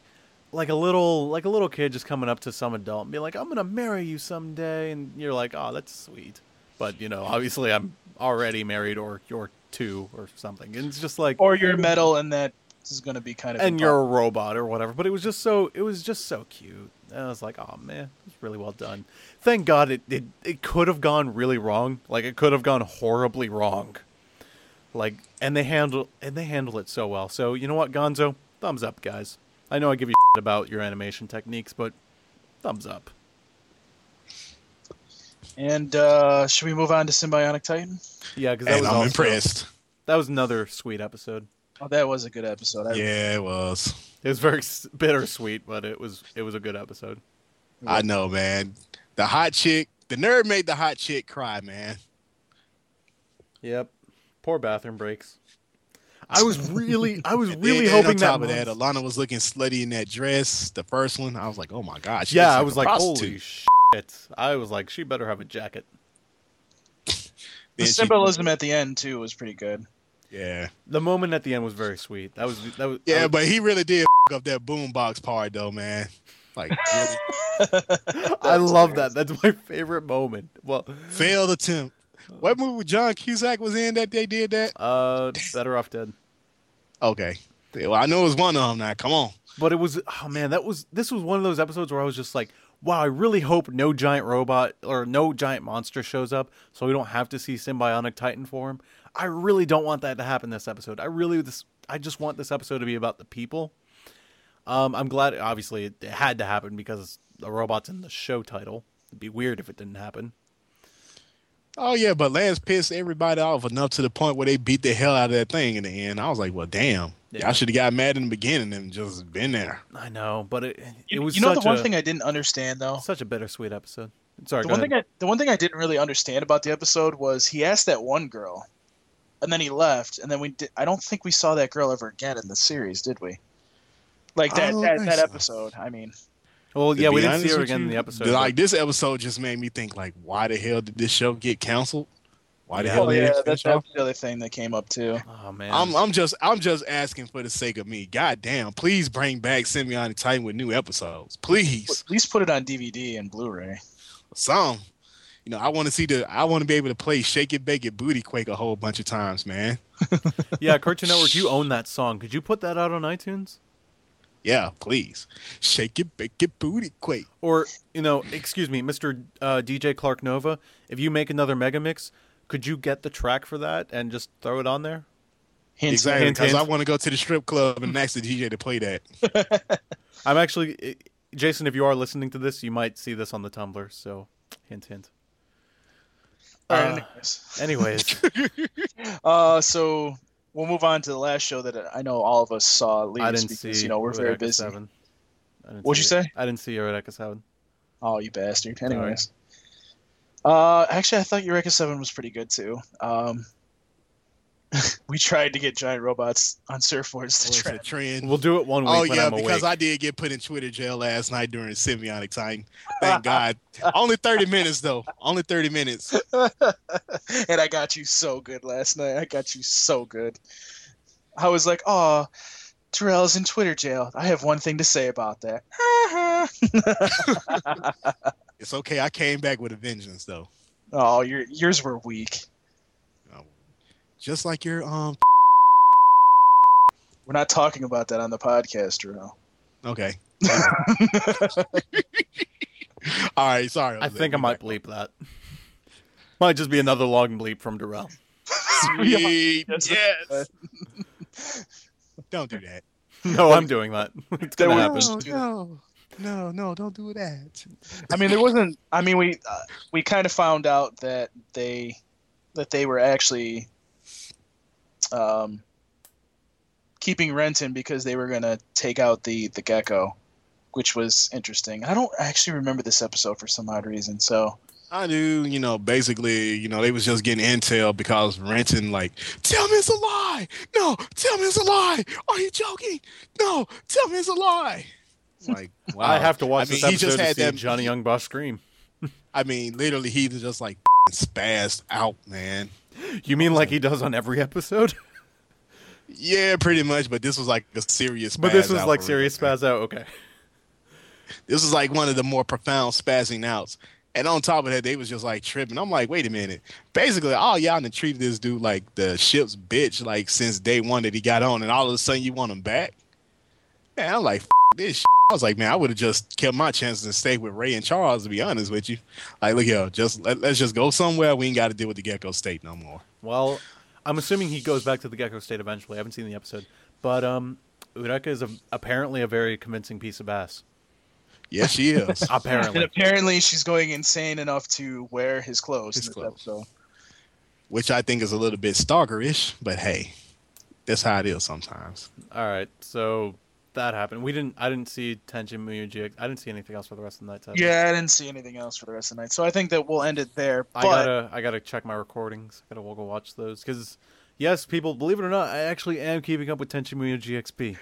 like a little like a little kid just coming up to some adult and be like, "I'm gonna marry you someday," and you're like, "Oh, that's sweet," but you know, obviously, I'm already married, or you're two, or something, and it's just like, or you're metal, and that is going to be kind of and you're a robot or whatever. But it was just so it was just so cute. And I was like, oh man, it's really well done. Thank God it it, it could have gone really wrong. Like it could have gone horribly wrong. Like and they handle and they handle it so well. So you know what, Gonzo? Thumbs up, guys. I know I give you shit about your animation techniques, but thumbs up. And uh, should we move on to Symbionic Titan? Yeah, because that And was I'm also- impressed. That was another sweet episode. Oh, that was a good episode. I, Yeah, it was. It was very bittersweet, but it was it was a good episode. I know, man. The hot chick, the nerd made the hot chick cry, man. Yep. Poor bathroom breaks. I was really, I was really then hoping on top that. of that, Ilana was looking slutty in that dress. The first one, I was like, oh my gosh. yeah, looks I was a like, prostitute. holy shit! I was like, she better have a jacket. the Then she- symbolism at the end too was pretty good. Yeah, The moment at the end was very sweet. That was that was. yeah, I, but he really did f- up that boombox part though, man. Like, really I love that. That's my favorite moment. Well, failed attempt. What movie John Cusack was in that they did that? uh, better off dead. Okay, well I know it was one of them. Now, come on. But it was oh man, that was this was one of those episodes where I was just like, wow, I really hope no giant robot or no giant monster shows up, so we don't have to see Symbionic Titan form. I really don't want that to happen this episode. I really this I just want this episode to be about the people. Um, I'm glad. Obviously, it had to happen because the robot's in the show title. It'd be weird if it didn't happen. Oh yeah, but Lance pissed everybody off enough to the point where they beat the hell out of that thing in the end. I was like, well, damn. Yeah. I should have got mad in the beginning and just been there. I know, but it it was you know such the one a thing I didn't understand though. such a bittersweet episode. Sorry, The go one ahead. thing I the one thing I didn't really understand about the episode was he asked that one girl, and then he left, and then we did, I don't think we saw that girl ever again in the series, did we? Like that that, that so. episode. I mean, well, yeah, we didn't see her with again in the episode. Like but- this episode just made me think, like, why the hell did this show get canceled? Why the Yeah. hell oh yeah, it that's off? the other thing that came up too. oh man, I'm I'm just I'm just asking for the sake of me. God damn, please bring back Symbionic Titan with new episodes. Please. At least put it on DVD and Blu-ray. Some. You know, I want to see the I want to be able to play Shake It Bake It Booty Quake a whole bunch of times, man. yeah, Cartoon Network, you own that song. Could you put that out on iTunes? Yeah, please. Shake It Bake It Booty Quake. Or, you know, excuse me, Mr. Uh, DJ Clarknova, if you make another mega mix, could you get the track for that and just throw it on there? Hint, Exactly, because. I want to go to the strip club and ask the DJ to play that. I'm actually, eh, Jason, if you are listening to this, you might see this on the Tumblr, so hint, hint. Uh, anyways. Anyways, Uh, so we'll move on to the last show that I know all of us saw at least I didn't because see you know we're very busy. 7. What'd you it. say? I didn't see Eureka 7. Oh, you bastard. Anyways. Uh, actually, I thought Eureka 7 was pretty good too. Um, we tried to get giant robots on surfboards to What's the try. trend? We'll do it one week Oh when yeah, I'm because awake. I did get put in Twitter jail last night during Symbionic Titan. Thank God. Only thirty minutes though. Only thirty minutes. and I got you so good last night. I got you so good. I was like, oh, Terrell's in Twitter jail. I have one thing to say about that. It's okay. I came back with a vengeance though. oh, your yours were weak. Just like your um. We're not talking about that on the podcast, Terrell. Okay. All right. Sorry. I Jose. think I might back. bleep that. Might just be another long bleep from Darrell. Sweet. Yes. Yes. Don't do that. No, I'm doing that. It's gonna happen. was- no, no, no! Don't do that. I mean, there wasn't. I mean, we uh, we kind of found out that they that they were actually um, keeping Renton because they were gonna take out the the gecko, which was interesting. I don't actually remember this episode for some odd reason. So I do, you know, basically, you know, they was just getting intel because Renton like, tell me it's a lie. No, tell me it's a lie. Are you joking? No, tell me it's a lie. Like, wow. I have to watch I mean, this he just episode to had see that- Johnny Young Boss scream. I mean, literally, he was just like spazzed out, man. You mean like he does on every episode? Yeah, pretty much. But this was like a serious. but this was out like serious real, man. spaz out. Okay. This was like one of the more profound spazzing outs. And on top of that, they was just like tripping. I'm like, wait a minute. Basically, all y'all done treated this dude like the ship's bitch, like since day one that he got on, and all of a sudden you want him back. Man, I'm like, F- this. Shit. I was like, man, I would have just kept my chances and stayed with Ray and Charles. To be honest with you, like, look here, just let, let's just go somewhere. We ain't got to deal with the Gekkostate no more. Well, I'm assuming he goes back to the Gekkostate eventually. I haven't seen the episode, but um, Eureka is a, apparently a very convincing piece of ass. Yes, she is. And Apparently, apparently, she's going insane enough to wear his clothes His clothes. episode. which I think is a little bit stalkerish, but hey, that's how it is sometimes. all right. So that happened. We didn't. I didn't see Tenchi Muyo GX. I didn't see anything else for the rest of the night. sadly. Yeah, I didn't see anything else for the rest of the night, so I think that we'll end it there. But... I gotta. I gotta check my recordings. I gotta go watch those because. Yes, people, believe it or not, I actually am keeping up with Tenchi Muyo GXP.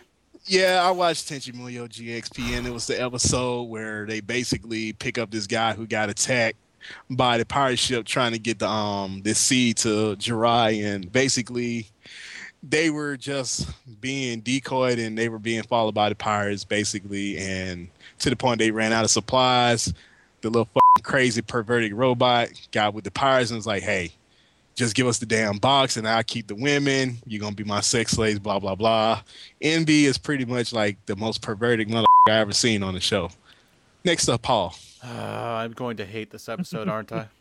Yeah, I watched Tenchi Muyo GXP, and it was the episode where they basically pick up this guy who got attacked by the pirate ship trying to get the um the sea to Jirai, and basically they were just being decoyed and they were being followed by the pirates, basically, and to the point they ran out of supplies. The little fucking crazy perverted robot got with the pirates and was like, "Hey, just give us the damn box and I'll keep the women. You're gonna be my sex slaves, blah blah blah. NB is pretty much like the most perverted mother I ever seen on the show. Next up, Paul. Uh, I'm going to hate this episode, aren't I?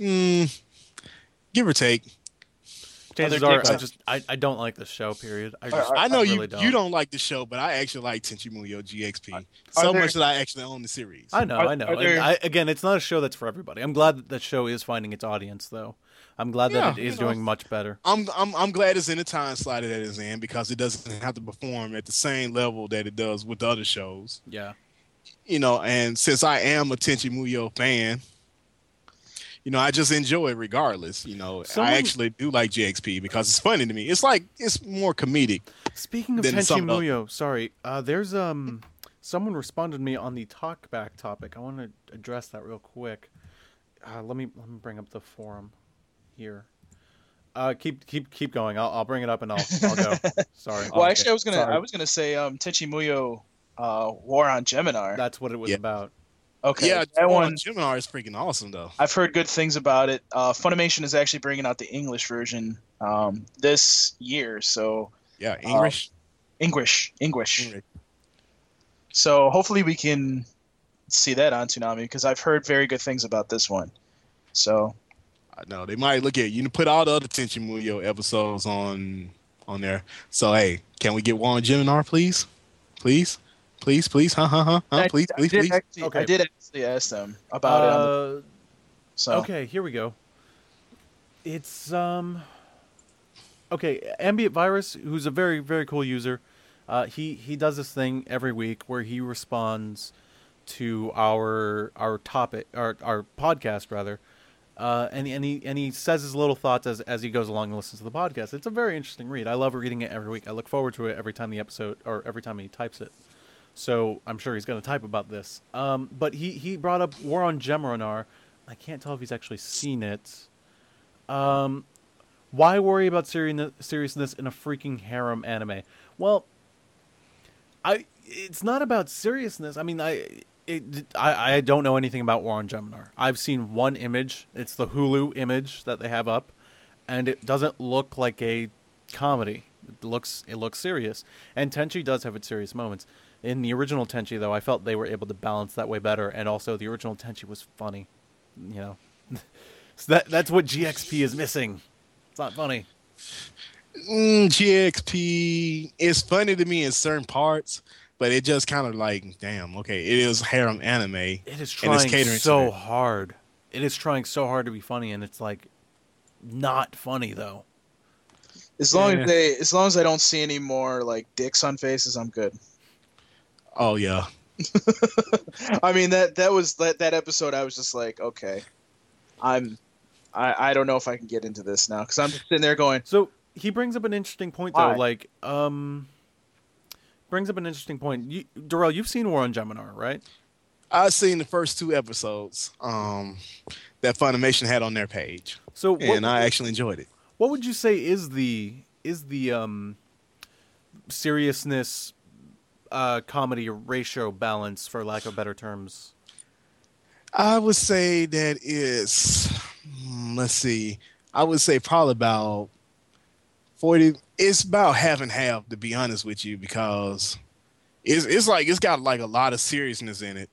Mm, give or take. Chances are, I just I, I don't like the show. Period. I just I know really you don't. you don't like the show, but I actually like Tenchi Muyo GXP Are so there- much that I actually own the series. I know, Are- I know. there- I, again, it's not a show that's for everybody. I'm glad that the show is finding its audience, though. I'm glad that it is you know. doing much better. I'm I'm I'm glad it's in the time slot that it's in because it doesn't have to perform at the same level that it does with the other shows. Yeah. you know, and since I am a Tenchi Muyo fan, you know, I just enjoy it regardless. You know, Someone- I actually do like GXP because it's funny to me. It's like it's more comedic. Speaking of Then Tenchi Muyo, sorry, uh, there's um someone responded to me on the talkback topic. I want to address that real quick. Uh, let me let me bring up the forum here. Uh, keep keep keep going. I'll I'll bring it up and I'll I'll go. Sorry. well, Okay, actually, I was gonna sorry. I was gonna say um, Tenchi Muyo, uh, War on Geminar. That's what it was Yeah. about. Okay, yeah, that one Gemini is freaking awesome though. I've heard good things about it. Uh, Funimation is actually bringing out the English version um, this year, so Yeah, English. English, English. English. So hopefully we can see that on Toonami because I've heard very good things about this one. So I know they might look at you. and Put all the other Tenchi Muyo episodes on on there. So hey, can we get one Gemini, please? Please, please, please, huh, huh, huh, huh? Please, I please, did please. actually, Okay. I did actually ask them about it. The, Uh, so Okay, here we go. It's um okay, Ambient Virus, who's a very very cool user. Uh, he he does this thing every week where he responds to our our topic our our podcast rather. Uh, and and he and he says his little thoughts as as he goes along and listens to the podcast. It's a very interesting read. I love reading it every week. I look forward to it every time the episode or every time he types it. So I'm sure he's going to type about this. Um, but he, he brought up War on Geminar. I can't tell if he's actually seen it. Um, why worry about seri- seriousness in a freaking harem anime? Well, I it's not about seriousness. I mean, I it, I I don't know anything about War on Geminar. I've seen one image. It's the Hulu image that they have up, and it doesn't look like a comedy. It looks it looks serious. And Tenchi does have its serious moments. In the original Tenchi, though, I felt they were able to balance that way better. And also, the original Tenchi was funny. You know, so that that's what GXP is missing. It's not funny. Mm, GXP is funny to me in certain parts, but it just kind of like, damn, okay, it is harem anime. It is And it's trying catering so it. hard. It is trying so hard to be funny, and it's like not funny though. as long yeah. as they as long as I don't see any more like dicks on faces, I'm good. Oh yeah, I mean that that was that that episode. I was just like, okay, I'm, I I don't know if I can get into this now because I'm just sitting there going, So he brings up an interesting point though. Why? Like, um, brings up an interesting point. You, Darrell, you've seen War on Geminar, right? I've seen the first two episodes um, that Funimation had on their page, So what, and I actually enjoyed it. what would you say is the is the um seriousness uh comedy ratio balance for lack of better terms? I would say that is, hmm, let's see, I would say probably about 40, it's about half and half, to be honest with you, because it's, it's like, it's got like a lot of seriousness in it.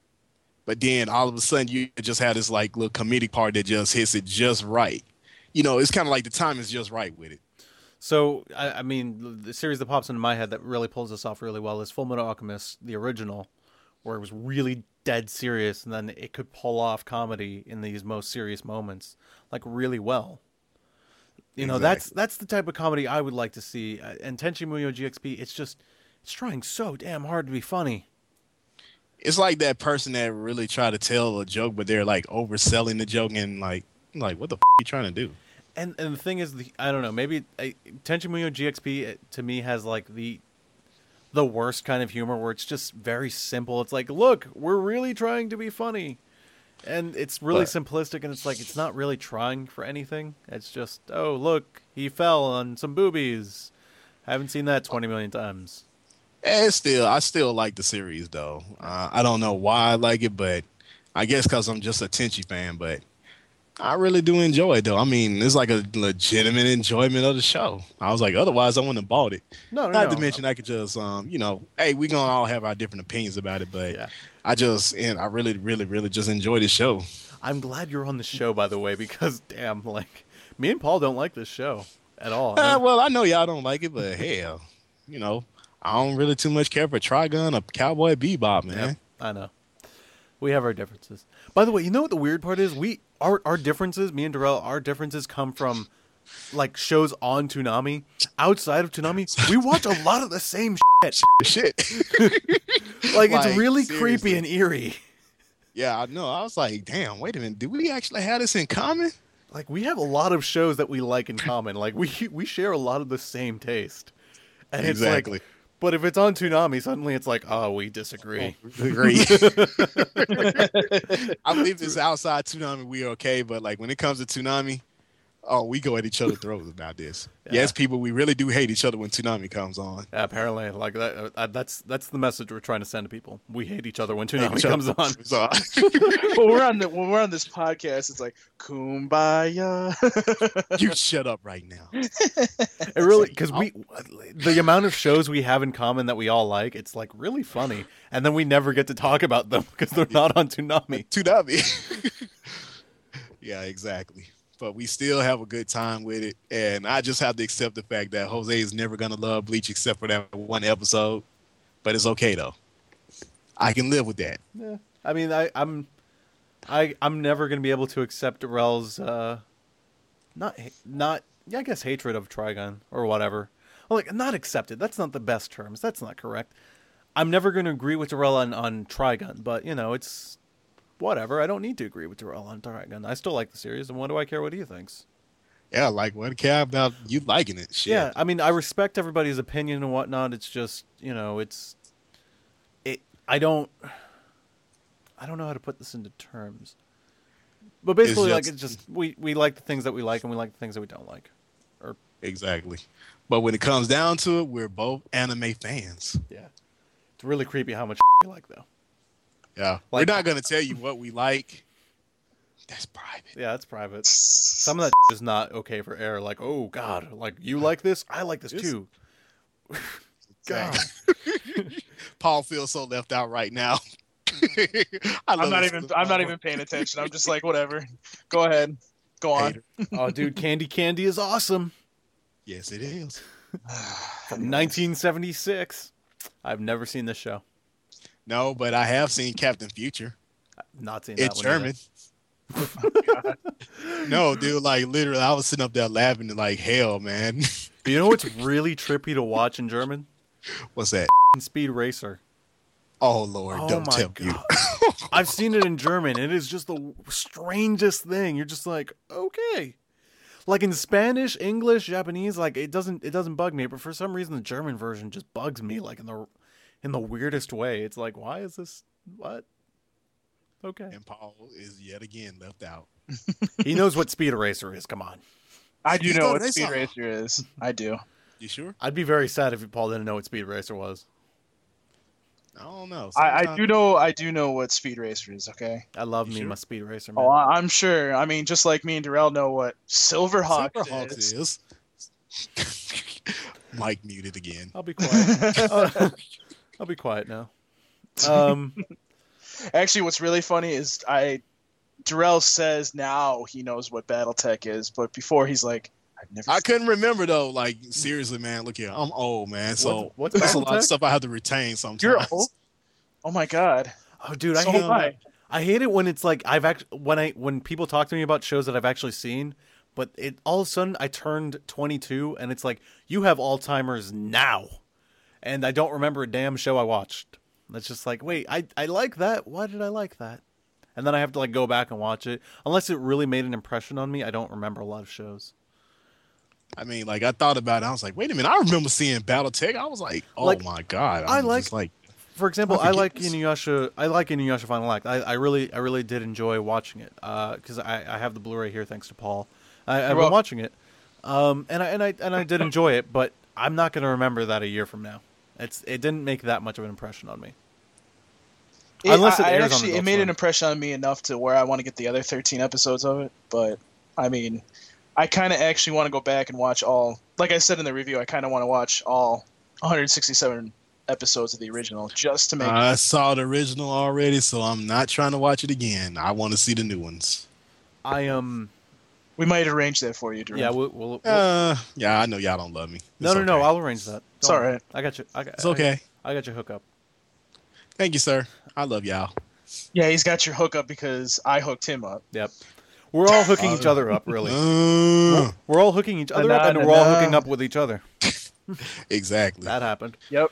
But then all of a sudden you just have this like little comedic part that just hits it just right. You know, it's kind of like the time is just right with it. So I, I mean, the series that pops into my head that really pulls this off really well is Full Metal Alchemist, the original, where it was really dead serious, and then it could pull off comedy in these most serious moments, like really well. You know, that's that's the type of comedy I would like to see. Uh, And Tenchi Muyo GXP, it's just it's trying so damn hard to be funny. It's like that person that really try to tell a joke, but they're like overselling the joke and like, like what the f- you trying to do? And and the thing is, the I don't know, maybe I, Tenchi Muyo GXP uh, to me has like the the worst kind of humor where it's just very simple. It's like, look, we're really trying to be funny, and it's really But- simplistic, and it's like it's not really trying for anything. It's just, oh look, he fell on some boobies. Haven't seen that twenty million times. And still, I still like the series though. Uh, I don't know why I like it, but I guess because I'm just a Tenchi fan. But I really do enjoy it though. I mean, it's like a legitimate enjoyment of the show. I was like, otherwise, I wouldn't have bought it. No, no, Not no. to mention, I could just, um, you know, hey, we gonna all have our different opinions about it, but Yeah. I just, and I really, really, really just enjoy the show. I'm glad you're on the show, by the way, because damn, like me and Paul don't like this show at all. Uh, well, I know y'all don't like it, but hell, you know, I don't really too much care for Trigun or Cowboy Bebop, man. Yep, I know. We have our differences. By the way, you know what the weird part is? We our our differences, me and Darrell, our differences come from like shows on Toonami. Outside of Toonami, we watch a lot of the same shit. Shit. Like, it's Like, really seriously. creepy and eerie. Yeah, I know. I was like, damn, wait a minute. Do we actually have this in common? Like we have a lot of shows that we like in common. Like we we share a lot of the same taste. And Exactly. it's like but if it's on Toonami, suddenly it's like, oh, we disagree. Oh, agree. I believe this outside Toonami, we are okay, but like when it comes to Toonami, oh, we go at each other's throats about this. Yeah. Yes, people, we really do hate each other when Toonami comes on. Apparently, like that. Uh, that's that's the message we're trying to send to people. We hate each other when Hate Toonami comes on. So, when we're on the when we're on this podcast, it's like kumbaya. you shut up right now. It really because we the amount of shows we have in common that we all like, it's like really funny, and then we never get to talk about them because they're not on Toonami. Toonami. yeah, exactly. But we still have a good time with it, and I just have to accept the fact that Jose is never gonna love Bleach except for that one episode. But it's okay though. I can live with that. Yeah, I mean, I, I'm, I, I'm never gonna be able to accept Rel's, uh, not, not, yeah, I guess hatred of Trigun or whatever. Like, not accepted. That's not the best terms. That's not correct. I'm never gonna agree with Darrell on on but you know, it's whatever. I don't need to agree with Darrell on Trigun. I still like the series, and what do I care what he thinks? Yeah, like what care about you liking it? Shit. Yeah, I mean, I respect everybody's opinion and whatnot. It's just, you know, it's, it. I don't, I don't know how to put this into terms. But basically, like, just- it's just we we like the things that we like and we like the things that we don't like. Or Exactly. But when it comes down to it, we're both anime fans. yeah, it's really creepy how much we like though. Yeah. Like- we're not gonna tell you what we like. That's private. Yeah, that's private. Some of that is not okay for air. Like, oh God, like you like this, I like this This- too. God. Paul feels so left out right now. I I'm not even I'm not even paying attention. I'm just like whatever. Go ahead. Go on. Oh, dude, Candy Candy is awesome. Yes, it is. From 1976. I've never seen this show. No, but I have seen Captain Future. Not seen that It's. German. no, dude, like literally, I was sitting up there laughing like hell, man. You know what's really trippy to watch in German? What's that? Speed Racer. Oh Lord, Oh don't tell you. I've seen it in German. It is just the strangest thing. You're just like, okay. Like in Spanish, English, Japanese, like it doesn't it doesn't bug me, but for some reason the German version just bugs me like in the in the weirdest way. It's like, why is this what? Okay. And Paul is yet again left out. He knows what Speed Racer is. Come on. I do know know, what Speed Racer is. I do. You sure? I'd be very sad if Paul didn't know what Speed Racer was. I don't know. I, I do know. I do know what Speed Racer is. Okay. I love You me sure? my Speed Racer, man. Oh, I- I'm sure. I mean, just like me and Darrell know what Silverhawks, Silverhawks is. is. Mike muted again. I'll be quiet. I'll, I'll be quiet now. Um, Actually, what's really funny is I Darrell says now he knows what BattleTech is, but before he's like, I've never. I couldn't remember though. Like seriously, man. Look here, I'm old, man. So What's- what's there's a lot of stuff I have to retain sometimes. You're old. Oh my god. oh, dude, I hate I. I hate it when it's like I've act when I when people talk to me about shows that I've actually seen, but it all of a sudden I turned 22 and it's like you have Alzheimer's now, and I don't remember a damn show I watched. It's just like wait, I I like that. Why did I like that? And then I have to like go back and watch it. Unless it really made an impression on me, I don't remember a lot of shows. I mean, like I thought about it. I was like, wait a minute. I remember seeing BattleTech. I was like, oh Like, my god. I I'm like- just like For example, I I, like this. Inuyasha. I like Inuyasha Final Act. I, I really, I really did enjoy watching it because I, I have the Blu-ray here thanks to Paul. I, I've been watching it, um, and I and I and I did enjoy it. But I'm not going to remember that a year from now. It's it didn't make that much of an impression on me. It, Unless it I, I airs on actually, it made Swim. an impression on me enough to where I want to get the other 13 episodes of it. But I mean, I kind of actually want to go back and watch all. Like I said in the review, I kind of want to watch all 167 episodes of the original just to make. I saw the original already, so I'm not trying to watch it again. I want to see the new ones. I um we might arrange that for you, Drew. yeah we'll, we'll, we'll- Uh, yeah, I know y'all don't love me. no It's no no okay. I'll arrange that. It's Don't all worry. I got you. I got, It's okay. I, I got your hookup. Thank you, sir. I love y'all. Yeah, he's got your hookup because I hooked him up. Yep. We're all hooking each other up, really. Uh, We're all hooking each other up, and we're all hooking up with each other. exactly. That happened. Yep.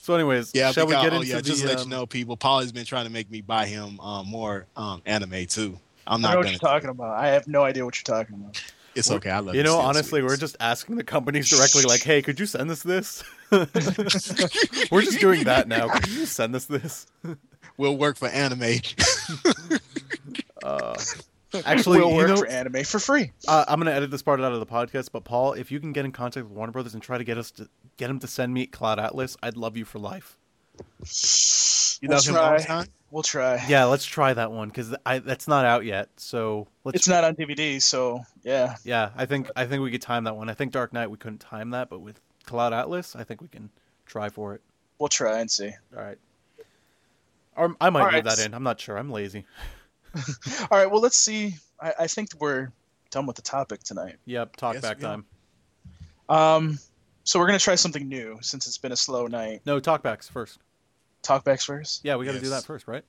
So, anyways, Yeah, shall we get oh, into yeah, the? just to let you um, know, people. Paul has been trying to make me buy him um, more um, anime too. I'm not. I know not what you're talking about. I have no idea what you're talking about. It's okay. I love You know, still, honestly, we're just asking the companies directly, like, "Hey, could you send us this?" we're just doing that now. Could you send us this? we'll work for anime. Uh, actually, we'll you work know, for anime for free. uh, I'm gonna edit this part out of the podcast. But Paul, if you can get in contact with Warner Brothers and try to get us to get him to send me Cloud Atlas, I'd love you for life. You We'll love him all the try. time. We'll try. Yeah, let's try that one because that's not out yet. So let's. It's not on DVD, so yeah. Yeah, I think I think we could time that one. I think Dark Knight we couldn't time that, but with Cloud Atlas, I think we can try for it. We'll try and see. All right. Or I might All leave right. that in. I'm not sure. I'm lazy. All right. Well, let's see. I, I think we're done with the topic tonight. Yep, talk Yes, back time. Um, so we're gonna try something new since it's been a slow night. No, talkbacks first. Talkbacks first. Yeah, we got to do that first, right?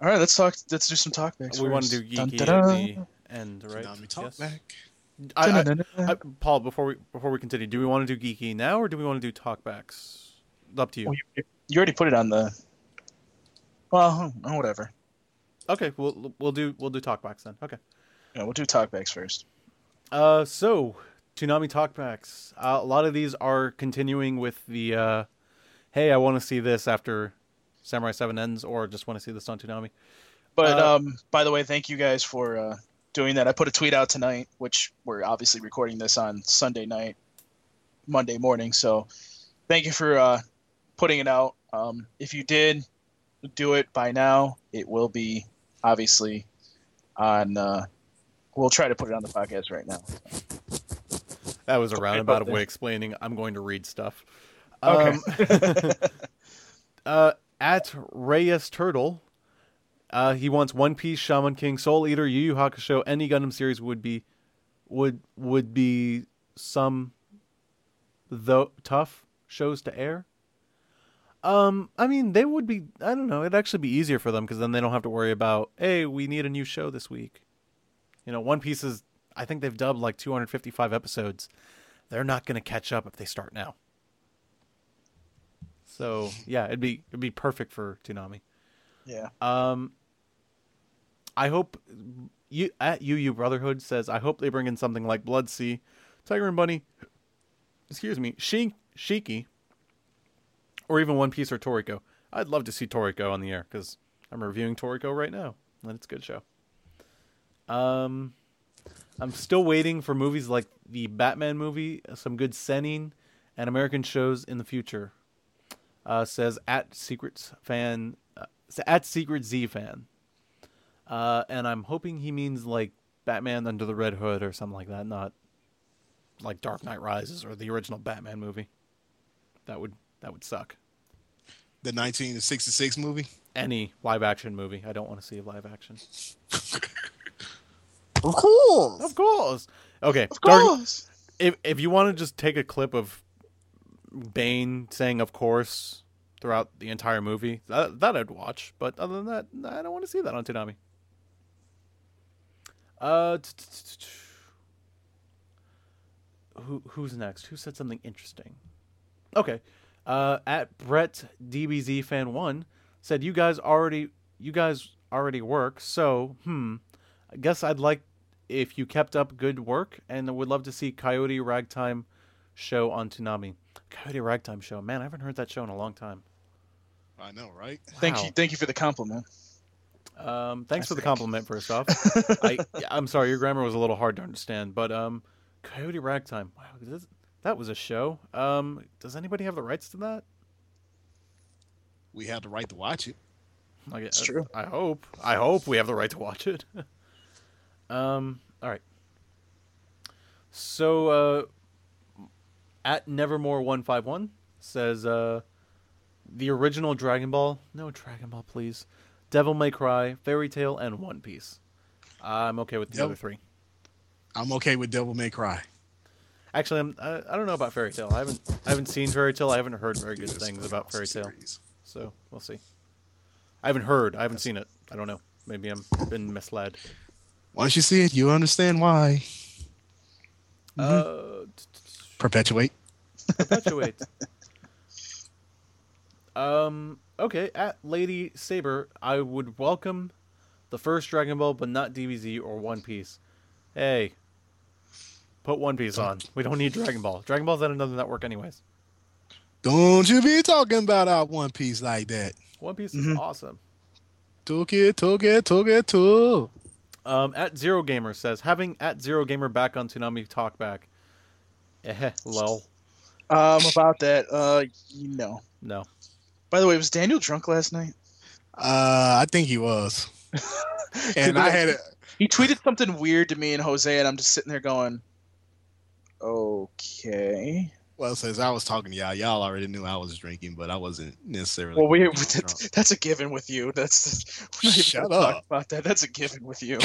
All right. Let's talk. Let's do some talkbacks. we want to do Dun, geeky dun, dun. at the end, right? Toonami talk Yes. I, I, Dun, dun, dun, I. Paul, before we before we continue, do we want to do geeky now or do we want to do talkbacks? Up to you. Well, you, you already put it on the. Well, oh, whatever. Okay, we'll we'll do we'll do talkbacks then. Okay. Yeah, we'll do talkbacks first. Uh, so Toonami talkbacks. Uh, a lot of these are continuing with the, uh, hey, I want to see this after Samurai Seven ends, or just want to see this on Toonami. But Uh, um, by the way, thank you guys for uh, doing that. I put a tweet out tonight, which we're obviously recording this on Sunday night, Monday morning. So thank you for uh, putting it out. Um, if you did do it by now, it will be obviously on. Uh, we'll try to put it on the podcast right now. That was a roundabout way explaining I'm going to read stuff. Okay. Um, uh, at Reyes Turtle, uh, he wants One Piece, Shaman King, Soul Eater, Yu Yu Hakusho, any Gundam series would be would would be some though tough shows to air. Um, I mean, they would be. I don't know. It'd actually be easier for them because then they don't have to worry about. Hey, we need a new show this week. You know, One Piece is. I think they've dubbed like 255 episodes. They're not going to catch up if they start now. So yeah, it'd be it'd be perfect for Toonami. Yeah. Um, I hope you at UU Brotherhood says I hope they bring in something like Blood-C, Tiger and Bunny, excuse me, Shi- Shiki, or even One Piece or Toriko. I'd love to see Toriko on the air because I'm reviewing Toriko right now, and it's a good show. Um, I'm still waiting for movies like the Batman movie, some good seinen, and American shows in the future. Uh, says at Secrets fan, uh, at Secret Z fan. Uh, and I'm hoping he means like Batman Under the Red Hood or something like that, not like Dark Knight Rises or the original Batman movie. That would that would suck. The 1966 movie. Any live action movie, I don't want to see a live action. Of course. Of course. Okay. Of Dark- course. if if you want to just take a clip of Bane saying "of course" throughout the entire movie, that, that I'd watch. But other than that, I don't want to see that on Toonami. Uh, t- t- t- t- who who's next? Who said something interesting? Okay, uh, at Brett DBZ fan one said you guys already you guys already work, so hmm, I guess I'd like if you kept up good work and would love to see Coyote Ragtime show on Toonami. Coyote Ragtime show, man, I haven't heard that show in a long time. I know, right? Thank Wow. you. Thank you for the compliment. Um, thanks I for the compliment. First off, I I'm sorry your grammar was a little hard to understand, but um, Coyote Ragtime, wow, this, that was a show. Um, does anybody have the rights to that? We have the right to watch it. Like, It's uh, true. I hope. I hope we have the right to watch it. um. All right. So, uh, at Nevermore one five one says, uh, the original Dragon Ball. No Dragon Ball, please. Devil May Cry, Fairy Tail, and One Piece. I'm okay with the Yep. other three. I'm okay with Devil May Cry. Actually, I'm, I, I don't know about Fairy Tail. I haven't I haven't seen Fairy Tail. I haven't heard very good things about Fairy Tail. So we'll see. I haven't heard. I haven't seen it. I don't know. Maybe I'm been misled. Once you see it, you understand why. Uh, t- t- Perpetuate. perpetuate. um. Okay. At Lady Saber, I would welcome the first Dragon Ball, but not DBZ or One Piece. Hey, put One Piece on. We don't need Dragon Ball. Dragon Ball's on another network, anyways. Don't you be talking about our One Piece like that. One Piece is Mhm. awesome. Took it, took it, took it, took. Um, at Zero Gamer says having at Zero Gamer back on Toonami Talk back. Eh, lol. Um, about that, uh, you know. No. By the way, was Daniel drunk last night? Uh, I think he was. And I had a, He tweeted something weird to me and Jose, and I'm just sitting there going, "Okay." Well, since I was talking to y'all, y'all already knew I was drinking, but I wasn't necessarily. Well, we drunk. that's, that's a given with you. That's we're not Shut gonna talk up. about that. That's a given with you.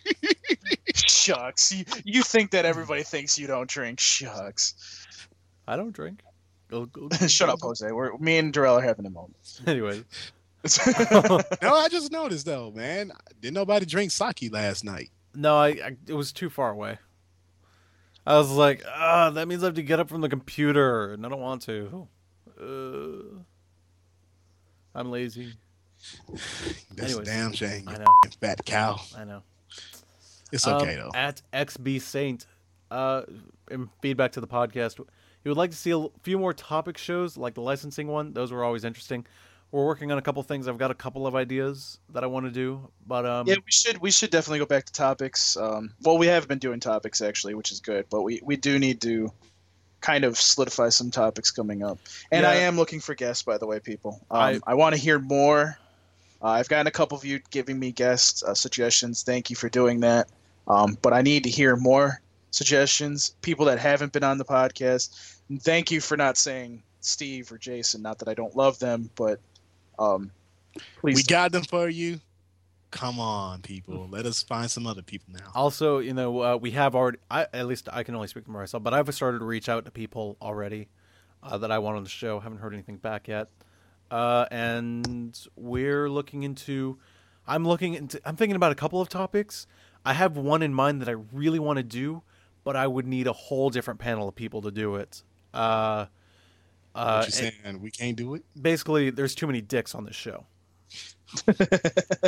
Shucks, you, you think that everybody thinks you don't drink? Shucks. I don't drink. Go, go, Shut up, Jose. We're me and Darrell are having a moment. Anyway. no, I just noticed though, man. Didn't nobody drink sake last night? No, I, I it was too far away. I was like, ah, that means I have to get up from the computer, and I don't want to. Uh, I'm lazy. That's Anyways, a damn shame. I know. Fat cow. I know. It's Um, okay though. At XB Saint, uh, in feedback to the podcast, he would like to see a few more topic shows, like the licensing one. Those were always interesting. We're working on a couple things. I've got a couple of ideas that I want to do, but um, yeah, we should we should definitely go back to topics. Um, well, we have been doing topics actually, which is good, but we we do need to kind of solidify some topics coming up. And I am looking for guests, by the way, people. Um, I- I, want to hear more. Uh, I've gotten a couple of you giving me guest uh, suggestions. Thank you for doing that. Um, but I need to hear more suggestions. People that haven't been on the podcast. And thank you for not saying Steve or Jason. Not that I don't love them, but um, please. we got them for you. Come on, people. Let us find some other people now. Also, you know, uh, we have already. I, at least I can only speak for myself, but I've started to reach out to people already uh, that I want on the show. Haven't heard anything back yet, uh, and we're looking into. I'm looking into. I'm thinking about a couple of topics. I have one in mind that I really want to do, but I would need a whole different panel of people to do it. Uh, Uh, what you and? We can't do it. basically, there's too many dicks on this show.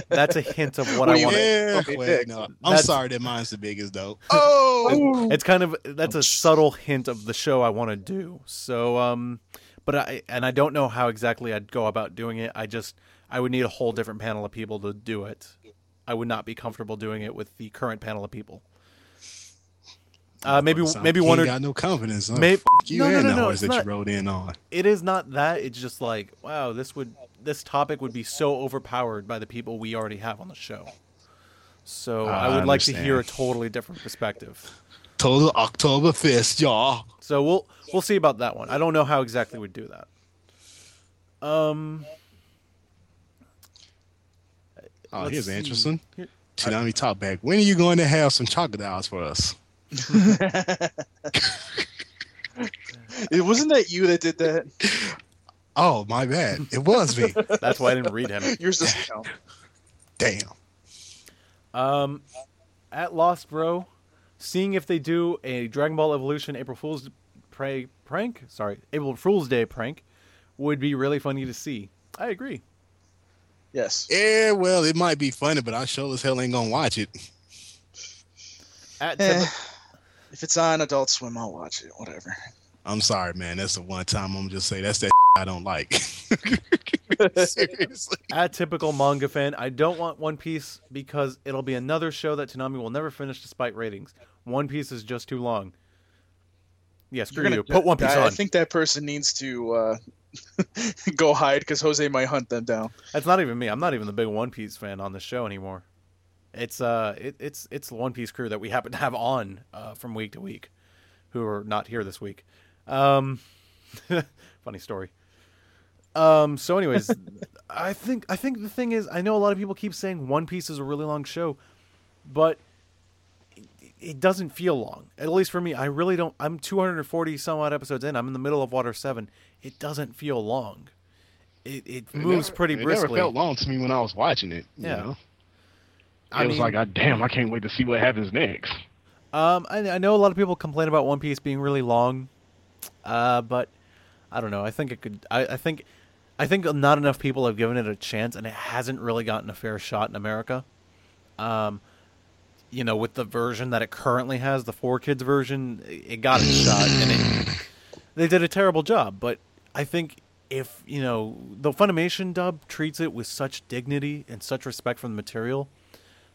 That's a hint of what, What I want. mean? Yeah, Okay, well, no, I'm That's- sorry that mine's the biggest though. Oh, It's kind of that's a subtle hint of the show I want to do. So, um, but I and I don't know how exactly I'd go about doing it. I just I would need a whole different panel of people to do it. I would not be comfortable doing it with the current panel of people. Uh, maybe Sound maybe one you or got no confidence. Huh? May- F- you No, no, no, no, horse it's that not- you rode in on. it is not that. It's just like wow, this would this topic would be so overpowered by the people we already have on the show. So I I would like to hear a totally different perspective. Total October Oktoberfest, y'all. So we'll we'll see about that one. I don't know how exactly we'd do that. Um. Oh, here's see. interesting. Here- Toonami Talk back. When are you going to have some chocolate dolls for us? it wasn't that you that did that. Oh, my bad. It was me. That's why I didn't read him. Yours doesn't count. Damn. Um, at Lost Bro, seeing if they do a Dragon Ball Evolution April Fool's pray prank. Sorry, April Fool's Day prank would be really funny to see. I agree. Yes. Yeah, well, it might be funny, but I sure as hell ain't gonna watch it. At Eh, Tim- if it's on Adult Swim, I'll watch it. Whatever. I'm sorry, man. That's the one time I'm just say that's that I don't like. Seriously. at typical manga fan, I don't want One Piece because it'll be another show that Toonami will never finish despite ratings. One Piece is just too long. Yeah, screw You're you. gonna- Put One Piece I, I think that person needs to uh, go hide because Jose might hunt them down. That's not even me. I'm not even the big One Piece fan on the show anymore. It's uh, it, it's it's the One Piece crew that we happen to have on uh, from week to week, who are not here this week. Um, funny story. Um, so, anyways, I think I think the thing is, I know a lot of people keep saying One Piece is a really long show, but it, it doesn't feel long. At least for me, I really don't. I'm 240 some odd episodes in. I'm in the middle of Water Seven. It doesn't feel long. It it moves pretty it briskly. never felt long to me when I was watching it. You Yeah. know? I it was mean- like, God damn, I can't wait to see what happens next. Um, I, I know a lot of people complain about One Piece being really long, uh, but I don't know. I think it could. I, I think, I think not enough people have given it a chance, and it hasn't really gotten a fair shot in America. Um, you know, with the version that it currently has, the four kids version, it got a shot, and it, they did a terrible job. But I think if you know the Funimation dub treats it with such dignity and such respect for the material,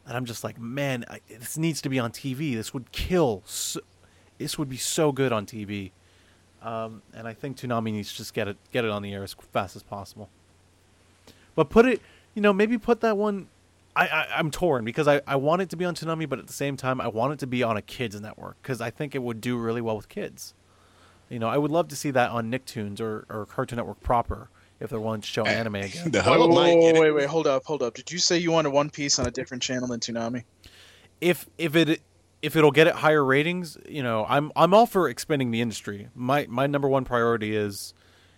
and I'm just like, man, I, this needs to be on TV. This would kill. So, this would be so good on TV. Um, and I think Toonami needs to just get it get it on the air as fast as possible. But put it, you know, maybe put that one. I, I I'm torn because I I want it to be on Toonami, but at the same time I want it to be on a kids network because I think it would do really well with kids. You know, I would love to see that on Nicktoons or or Cartoon Network proper if they're willing to show eh, anime again. The Wait, hub wait, might wait, get it. wait, wait, hold up, hold up. Did you say you wanted One Piece on a different channel than Toonami? if if it if it'll get it higher ratings, you know, I'm I'm all for expanding the industry. My my number one priority is,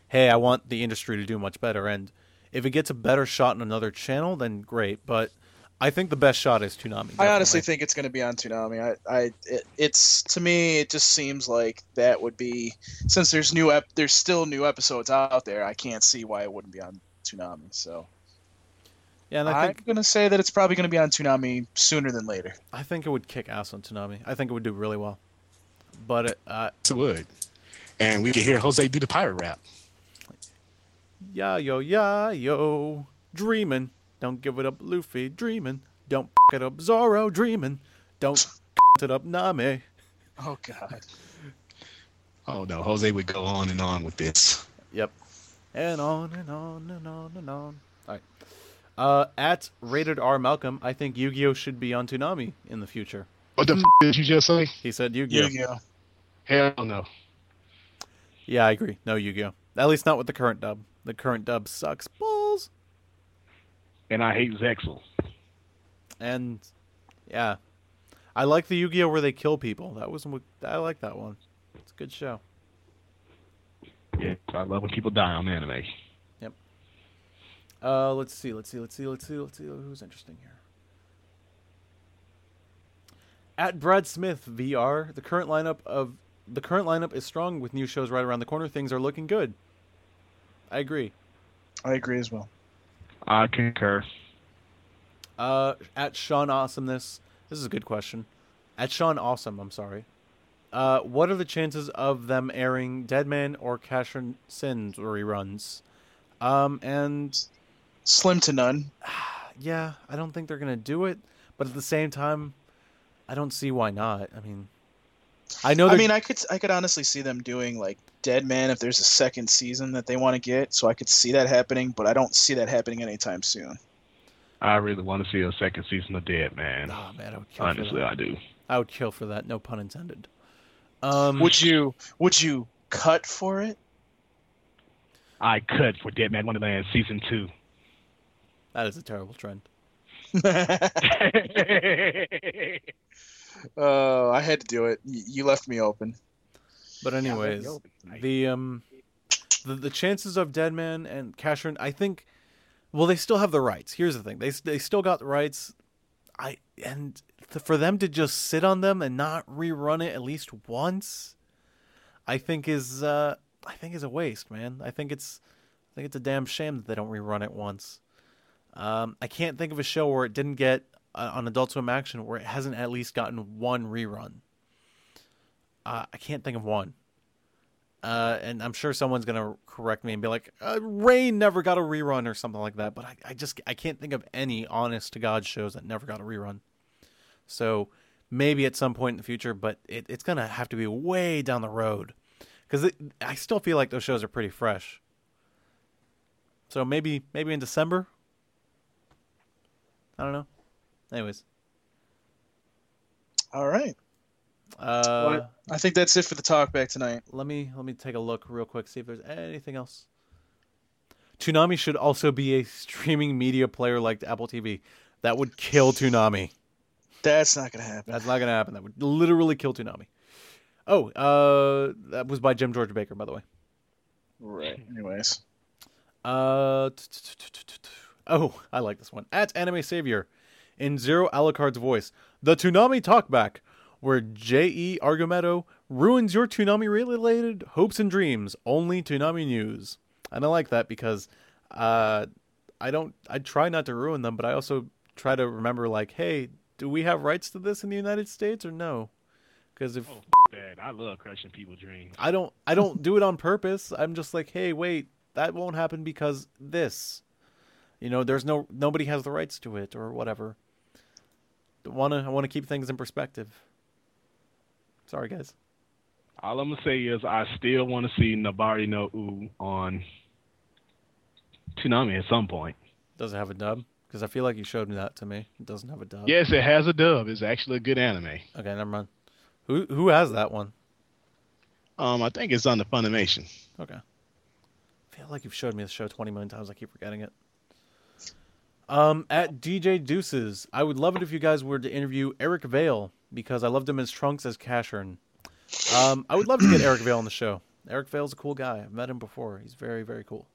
hey, I want the industry to do much better, and if it gets a better shot in another channel, then great. But I think the best shot is Toonami. I honestly think it's going to be on Toonami. I, I, it, it's to me, it just seems like that would be since there's new, ep, there's still new episodes out there. I can't see why it wouldn't be on Toonami. So yeah, and I I'm going to say that it's probably going to be on Toonami sooner than later. I think it would kick ass on Toonami. I think it would do really well. But it, uh, It would. And we could hear Jose do the pirate rap. yeah, yo, yeah, yo, dreaming. Don't give it up, Luffy. Dreaming. Don't f- it up, Zoro. Dreaming. Don't f- it up, Nami. Oh God. Oh no, Jose would go on and on with this. Yep. And on and on and on and on. All right. Uh, at rated R Malcolm, I think Yu-Gi-Oh should be on Toonami in the future. What the f- did you just say? He said Yu-Gi-Oh. Yu-Gi-Oh. Hell no. Yeah, I agree. No Yu-Gi-Oh. At least not with the current dub. The current dub sucks balls. And I hate Zexal. And yeah, I like the Yu-Gi-Oh where they kill people. That was I like that one. It's a good show. Yeah, I love when people die on anime. Yep. Uh, let's see, let's see, let's see, let's see, let's see who's interesting here. At Brad Smith VR, the current lineup of the current lineup is strong with new shows right around the corner. Things are looking good. I agree. I agree as well. I concur. Uh, at Sean Awesomeness, this is a good question. At Sean Awesome, I'm sorry. Uh, what are the chances of them airing Deadman or Casshern Sins reruns? Um, and Slim to none. yeah, I don't think they're gonna do it, but at the same time, I don't see why not. I mean, I know. I mean, I could I could honestly see them doing like Dead Man if there's a second season that they want to get. So I could see that happening, but I don't see that happening anytime soon. I really want to see a second season of Dead Man. oh man, I would kill Honestly, for that. I do. I would kill for that. No pun intended. Um, Would you would you cut for it? I cut for Dead Man Wonderland season two. that is a terrible trend. Oh, I had to do it. You left me open. But anyways, the um, the the chances of Deadman and Casshern, I think, well, they still have the rights. Here's the thing: they they still got the rights. I and th- for them to just sit on them and not rerun it at least once, I think is uh, I think is a waste, man. I think it's I think it's a damn shame that they don't rerun it once. Um, I can't think of a show where it didn't get uh, on Adult Swim Action where it hasn't at least gotten one rerun. Uh, I can't think of one. Uh, and I'm sure someone's gonna correct me and be like, uh, "Rain never got a rerun" or something like that. But I, I just I can't think of any honest to god shows that never got a rerun. So maybe at some point in the future, but it, it's gonna have to be way down the road because I still feel like those shows are pretty fresh. So maybe maybe in December. I don't know. Anyways, All right. Uh, I think that's it for the talk back tonight. let me let me take a look real quick see if there's anything else Toonami should also be a streaming media player like Apple TV. That would kill Toonami. That's not gonna happen. That's not gonna happen. That would literally kill Toonami. Oh, uh, that was by Jim George Baker, by the way. Right. Anyways. Uh, oh, I like this one. At Anime Savior, in Zero Alucard's voice, the Toonami Talkback, where J.E. Argumedo ruins your Toonami-related hopes and dreams. Only Toonami news. And I like that because, uh, I don't. I try not to ruin them, but I also try to remember, like, hey, do we have rights to this in the United States or no? Because if That I love crushing people's dreams. I don't I don't do it on purpose. I'm just like, hey, wait, that won't happen because this. You know, there's no nobody has the rights to it or whatever. Wanna I wanna keep things in perspective. Sorry guys. All I'm gonna say is I still want to see Nabari no Ou on Toonami at some point. Does it have a dub? Because I feel like you showed me that to me. It doesn't have a dub. Yes, it has a dub. It's actually a good anime. Okay, never mind. Who who has that one? Um, I think it's on the Funimation. Okay. I feel like you've showed me this show 20 million times. I keep forgetting it. Um, at DJ Deuces, I would love it if you guys were to interview Eric Vale because I loved him as Trunks as Casshern. Um, I would love to get Eric Vale on the show. Eric Vale's a cool guy. I've met him before. He's very, very cool.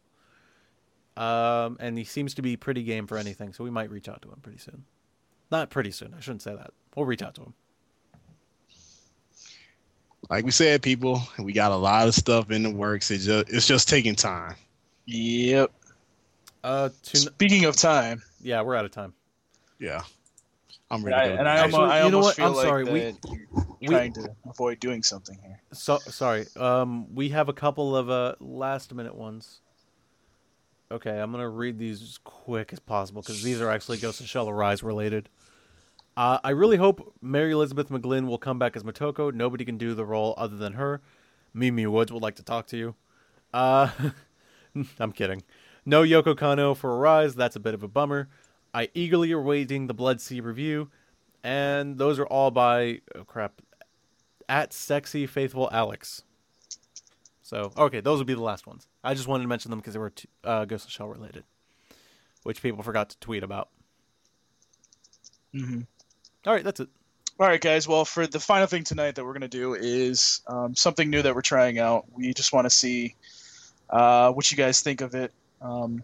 Um, and he seems to be pretty game for anything, so we might reach out to him pretty soon. Not pretty soon. I shouldn't say that. We'll reach out to him. Like we said, people, we got a lot of stuff in the works. It's just it's just taking time. Yep. Uh, to, Speaking of time, yeah, we're out of time. Yeah. I'm and ready I, to go. and I, almost, I you know what? feel I'm like sorry, we- that you're we- trying to avoid doing something here. So sorry. Um, we have a couple of uh last minute ones. Okay, I'm gonna read these as quick as possible because these are actually Ghost of Shell Arise related. Uh, I really hope Mary Elizabeth McGlynn will come back as Motoko. Nobody can do the role other than her. Mimi Woods would like to talk to you. Uh, I'm kidding. No Yoko Kanno for Arise. That's a bit of a bummer. I eagerly awaiting the Blood-C review, and those are all by oh crap at sexy faithful Alex. So okay, those would be the last ones. I just wanted to mention them because they were t- uh, Ghost of Shell related, which people forgot to tweet about. Mm-hmm. All right, that's it. All right, guys. Well, for the final thing tonight that we're going to do is um, something new that we're trying out. We just want to see uh, what you guys think of it. Um,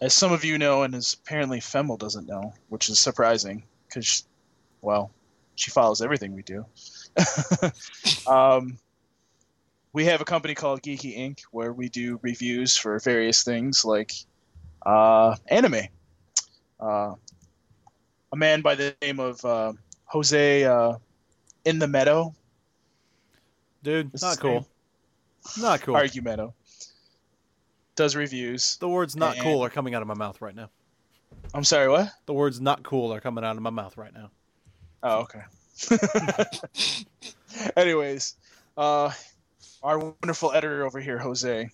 as some of you know, and as apparently Femel doesn't know, which is surprising because, well, she follows everything we do. um, we have a company called Geeky Inc. where we do reviews for various things like uh, anime. Uh, a man by the name of uh, Jose uh, in the Meadow, Dude, not cool. Not cool. Argumedo, does reviews. The words not And- cool are coming out of my mouth right now. I'm sorry, what? The words not cool are coming out of my mouth right now. Oh, okay. Anyways, uh, our wonderful editor over here, Jose,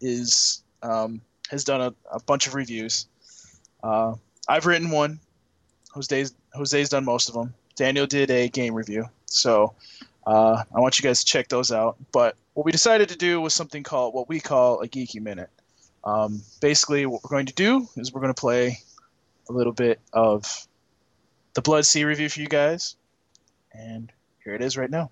is um, has done a, a bunch of reviews. Uh, I've written one. Jose's Jose's done most of them. Daniel did a game review, so uh, I want you guys to check those out. But what we decided to do was something called what we call a geeky minute. Um, basically, what we're going to do is we're going to play a little bit of the Blood-C review for you guys. And here it is right now.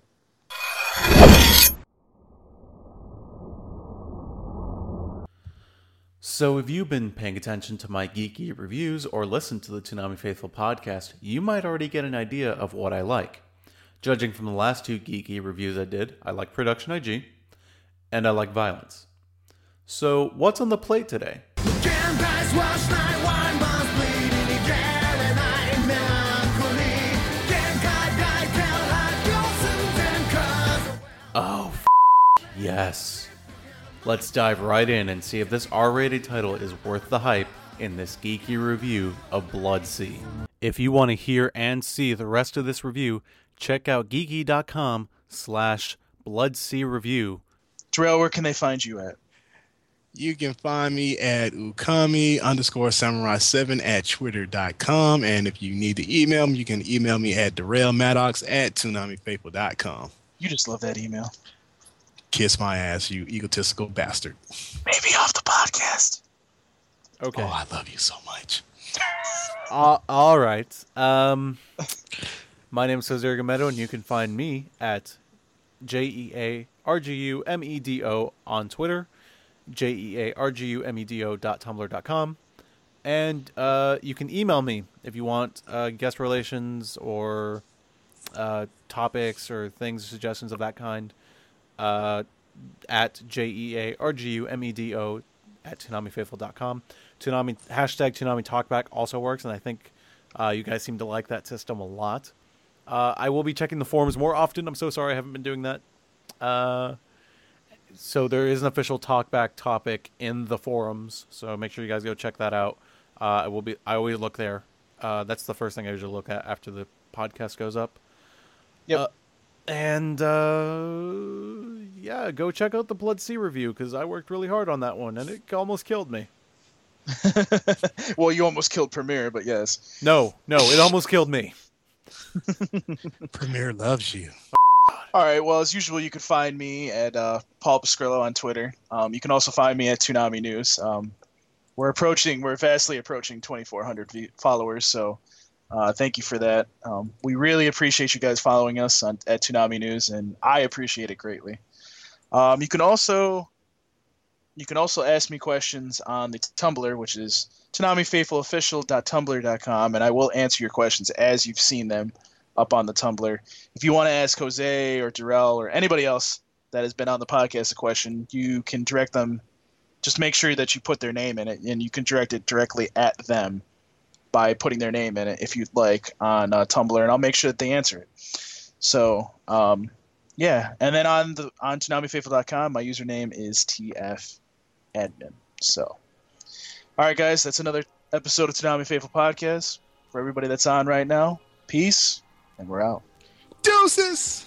So, if you've been paying attention to my geeky reviews or listened to the Toonami Faithful podcast, you might already get an idea of what I like. Judging from the last two geeky reviews I did, I like Production IG and I like violence. So, what's on the plate today? Oh, f- yes. Let's dive right in and see if this R rated title is worth the hype in this geeky review of Blood-C. If you want to hear and see the rest of this review, check out geeky.com slash Blood-C Review. Terrell, where can they find you at? You can find me at ukami underscore samurai 7 at twitter.com. And if you need to email me, you can email me at Darrell Maddox at toonamifaithful.com. You just love that email. Kiss my ass, you egotistical bastard. Maybe off the podcast. Okay. Oh, I love you so much. Uh, all right. Um, my name is Jose Argumedo, and you can find me at J E A R G U M E D O on Twitter, J E A R G U M E D O dot tumblr dot com. And uh, you can email me if you want uh, guest relations or uh, topics or things, suggestions of that kind, uh, at J E A R G U M E D O at ToonamiFaithful.com. Toonami hashtag Toonami Talkback also works, and I think uh, you guys seem to like that system a lot. Uh, I will be checking the forums more often. I'm so sorry I haven't been doing that. Uh, so there is an official Talkback topic in the forums, so make sure you guys go check that out. Uh, I will be. I always look there. Uh, that's the first thing I usually look at after the podcast goes up. Yep. Uh, and uh, yeah, go check out the Blood-C review because I worked really hard on that one and it almost killed me. well, you almost killed Premiere, but yes. No, no, it almost killed me. Premiere loves you. All right. Well, as usual, you can find me at uh, Paul Pascrillo on Twitter. Um, you can also find me at Toonami News. Um, we're approaching, we're vastly approaching 2,400 v- followers. So uh, thank you for that. Um, we really appreciate you guys following us on, at Toonami News, and I appreciate it greatly. Um, you can also you can also ask me questions on the Tumblr, which is ToonamiFaithfulOfficial.tumblr.com, and I will answer your questions as you've seen them up on the Tumblr. If you want to ask Jose or Darrell or anybody else that has been on the podcast a question, you can direct them. Just make sure that you put their name in it, and you can direct it directly at them by putting their name in it if you'd like on uh, Tumblr, and I'll make sure that they answer it. So, um, yeah, and then on the on ToonamiFaithful.com, my username is TF admin. So, all right, guys, that's another episode of Toonami Faithful Podcast. For everybody that's on right now, peace, and we're out. Deuces!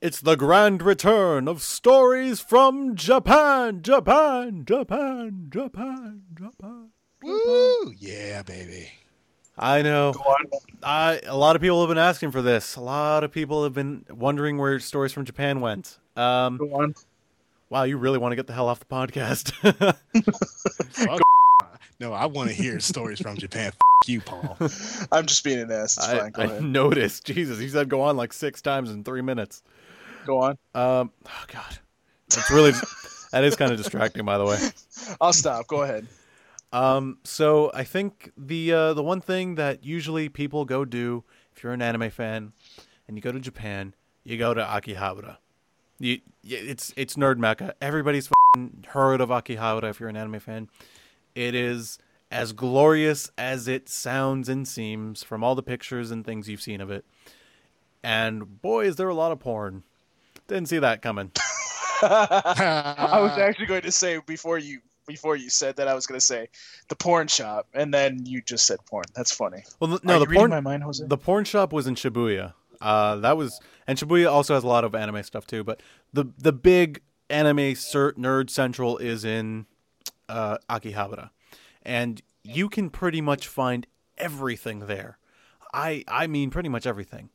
It's the grand return of stories from Japan, Japan, Japan, Japan, Japan. Woo! Yeah, baby. I know. Go on. I a lot of people have been asking for this. A lot of people have been wondering where stories from Japan went. Um, Go on. wow, you really want to get the hell off the podcast? Fuck. no, I want to hear stories from Japan. F- you, Paul. I'm just being an ass. It's I, fine. Go I ahead. noticed. Jesus, he said go on like six times in three minutes. Go on. Um, oh God, that's really that is kind of distracting, by the way. I'll stop. Go ahead. Um, so I think the uh, the one thing that usually people go do if you're an anime fan and you go to Japan, you go to Akihabara. You, it's it's nerd mecca. Everybody's heard of Akihabara if you're an anime fan. It is as glorious as it sounds and seems from all the pictures and things you've seen of it. And boy, is there a lot of porn. Didn't see that coming. I was actually going to say before you before you said that I was going to say the porn shop, and then you just said porn. That's funny. Well, no, you the porn my mind, Jose? The porn shop was in Shibuya. Uh, that was, and Shibuya also has a lot of anime stuff too. But the the big anime cert nerd central is in uh, Akihabara, and you can pretty much find everything there. I I mean pretty much everything.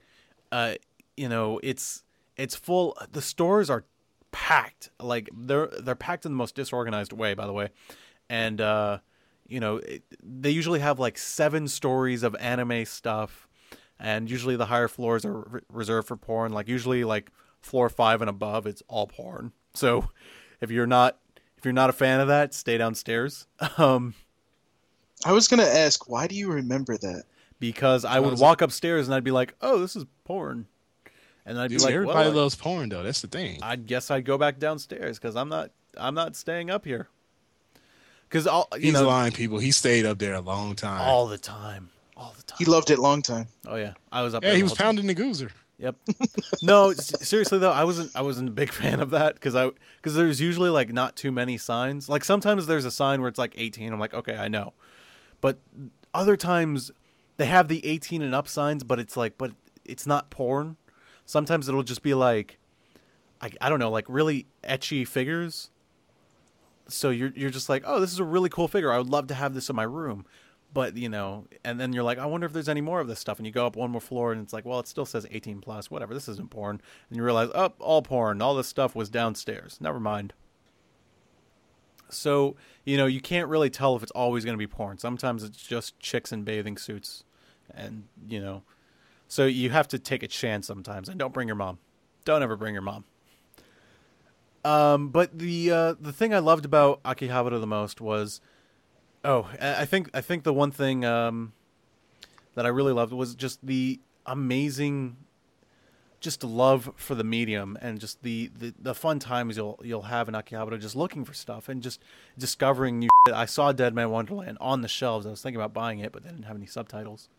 Uh, you know, it's it's full. The stores are packed. Like they're they're packed in the most disorganized way, by the way, and uh, you know it, they usually have like seven stories of anime stuff, and usually the higher floors are re- reserved for porn. Like usually like floor five and above, it's all porn. So if you're not if you're not a fan of that, stay downstairs. Um, I was going to ask, why do you remember that? because I would walk upstairs and I'd be like, "Oh, this is porn," and I'd be like, everybody well, loves porn, though. That's the thing. I guess I'd go back downstairs because I'm not I'm not staying up here. Because all you He's know lying, people. He stayed up there a long time. all the time, all the time. He loved it long time. oh yeah, I was up. yeah, there he was whole time. pounding the goozer. Yep. no, seriously though, I wasn't. I wasn't a big fan of that because I because there's usually like not too many signs. Like sometimes there's a sign where it's like 18. I'm like, okay, I know. But other times they have the 18 and up signs, but it's like, but it's not porn. Sometimes it'll just be like, I, I don't know, like really ecchi figures. So you're you're just like, oh, this is a really cool figure. I would love to have this in my room. But you know, and then you're like, I wonder if there's any more of this stuff. And you go up one more floor, and it's like, well, it still says 18 plus. Whatever. This isn't porn. And you realize, oh, all porn. All this stuff was downstairs. Never mind. So you know, you can't really tell if it's always going to be porn. Sometimes it's just chicks in bathing suits, and you know, so you have to take a chance sometimes. And don't bring your mom. Don't ever bring your mom. Um, but the uh, the thing I loved about Akihabara the most was, oh, I think I think the one thing um, that I really loved was just the amazing, just love for the medium and just the, the, the fun times you'll you'll have in Akihabara just looking for stuff and just discovering new. Shit. I saw Dead Man Wonderland on the shelves. I was thinking about buying it, but they didn't have any subtitles.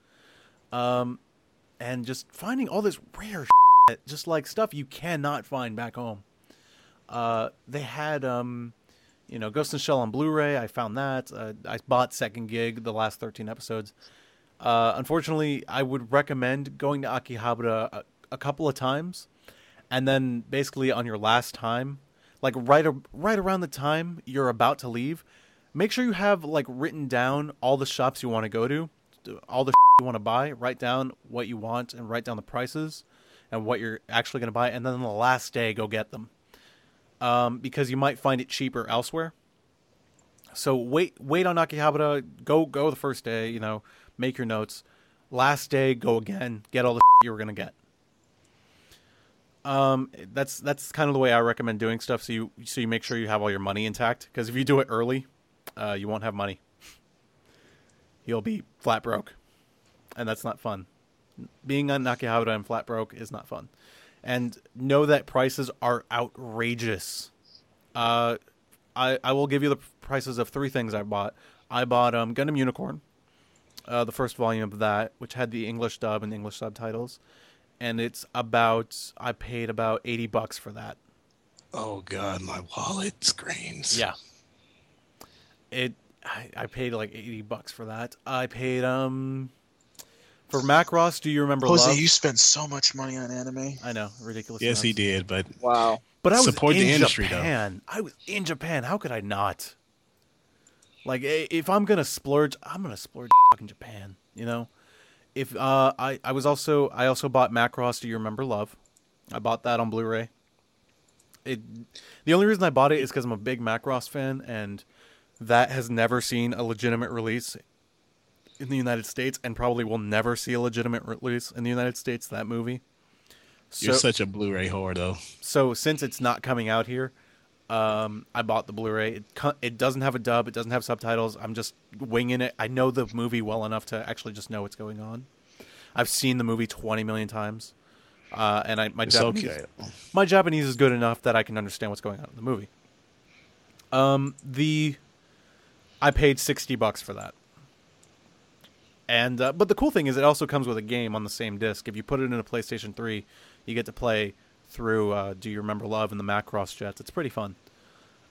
Um, and just finding all this rare, shit, just like stuff you cannot find back home uh, they had um, you know Ghost in the Shell on Blu-ray. I found that. Uh, I bought Second Gig, the last 13 episodes. Uh, unfortunately, I would recommend going to Akihabara a, a couple of times, and then basically on your last time, like right right around the time you're about to leave, make sure you have like written down all the shops you want to go to, all the you want to buy. Write down what you want and write down the prices and what you're actually going to buy, and then on the last day go get them um, because you might find it cheaper elsewhere. So wait, wait on Akihabara. Go, go the first day. You know, make your notes. Last day, go again. Get all the you were gonna get. Um, that's that's kind of the way I recommend doing stuff. So you so you make sure you have all your money intact. Because if you do it early, uh, you won't have money. You'll be flat broke, and that's not fun. Being on Akihabara and flat broke is not fun and know that prices are outrageous. Uh, I I will give you the prices of three things I bought. I bought um Gundam Unicorn, uh, the first volume of that, which had the English dub and English subtitles, and it's about I paid about eighty bucks for that. Oh God, my wallet screams. Yeah. It I, I paid like eighty bucks for that. I paid um For Macross, do you remember Jose, Love? you spent so much money on anime. I know, ridiculous. Yes, he did, but Wow. But I was Support in the industry, though. Japan. I was in Japan. How could I not? Like, if I'm gonna splurge, I'm gonna splurge in Japan. You know, if uh, I I was also I also bought Macross. Do you remember Love? I bought that on Blu-ray. It the only reason I bought it is because I'm a big Macross fan, and that has never seen a legitimate release in the United States, and probably will never see a legitimate release in the United States. That movie. you're such a Blu-ray whore, though. so since it's not coming out here, um, I bought the Blu-ray. It it doesn't have a dub. It doesn't have subtitles. I'm just winging it. I know the movie well enough to actually just know what's going on. I've seen the movie 20 million times, uh, and I my It's Japanese okay. my Japanese is good enough that I can understand what's going on in the movie. Um, the I paid 60 bucks for that. And uh, but the cool thing is it also comes with a game on the same disc. If you put it in a PlayStation 3, you get to play through uh, Do You Remember Love and the Macross Jets. It's pretty fun.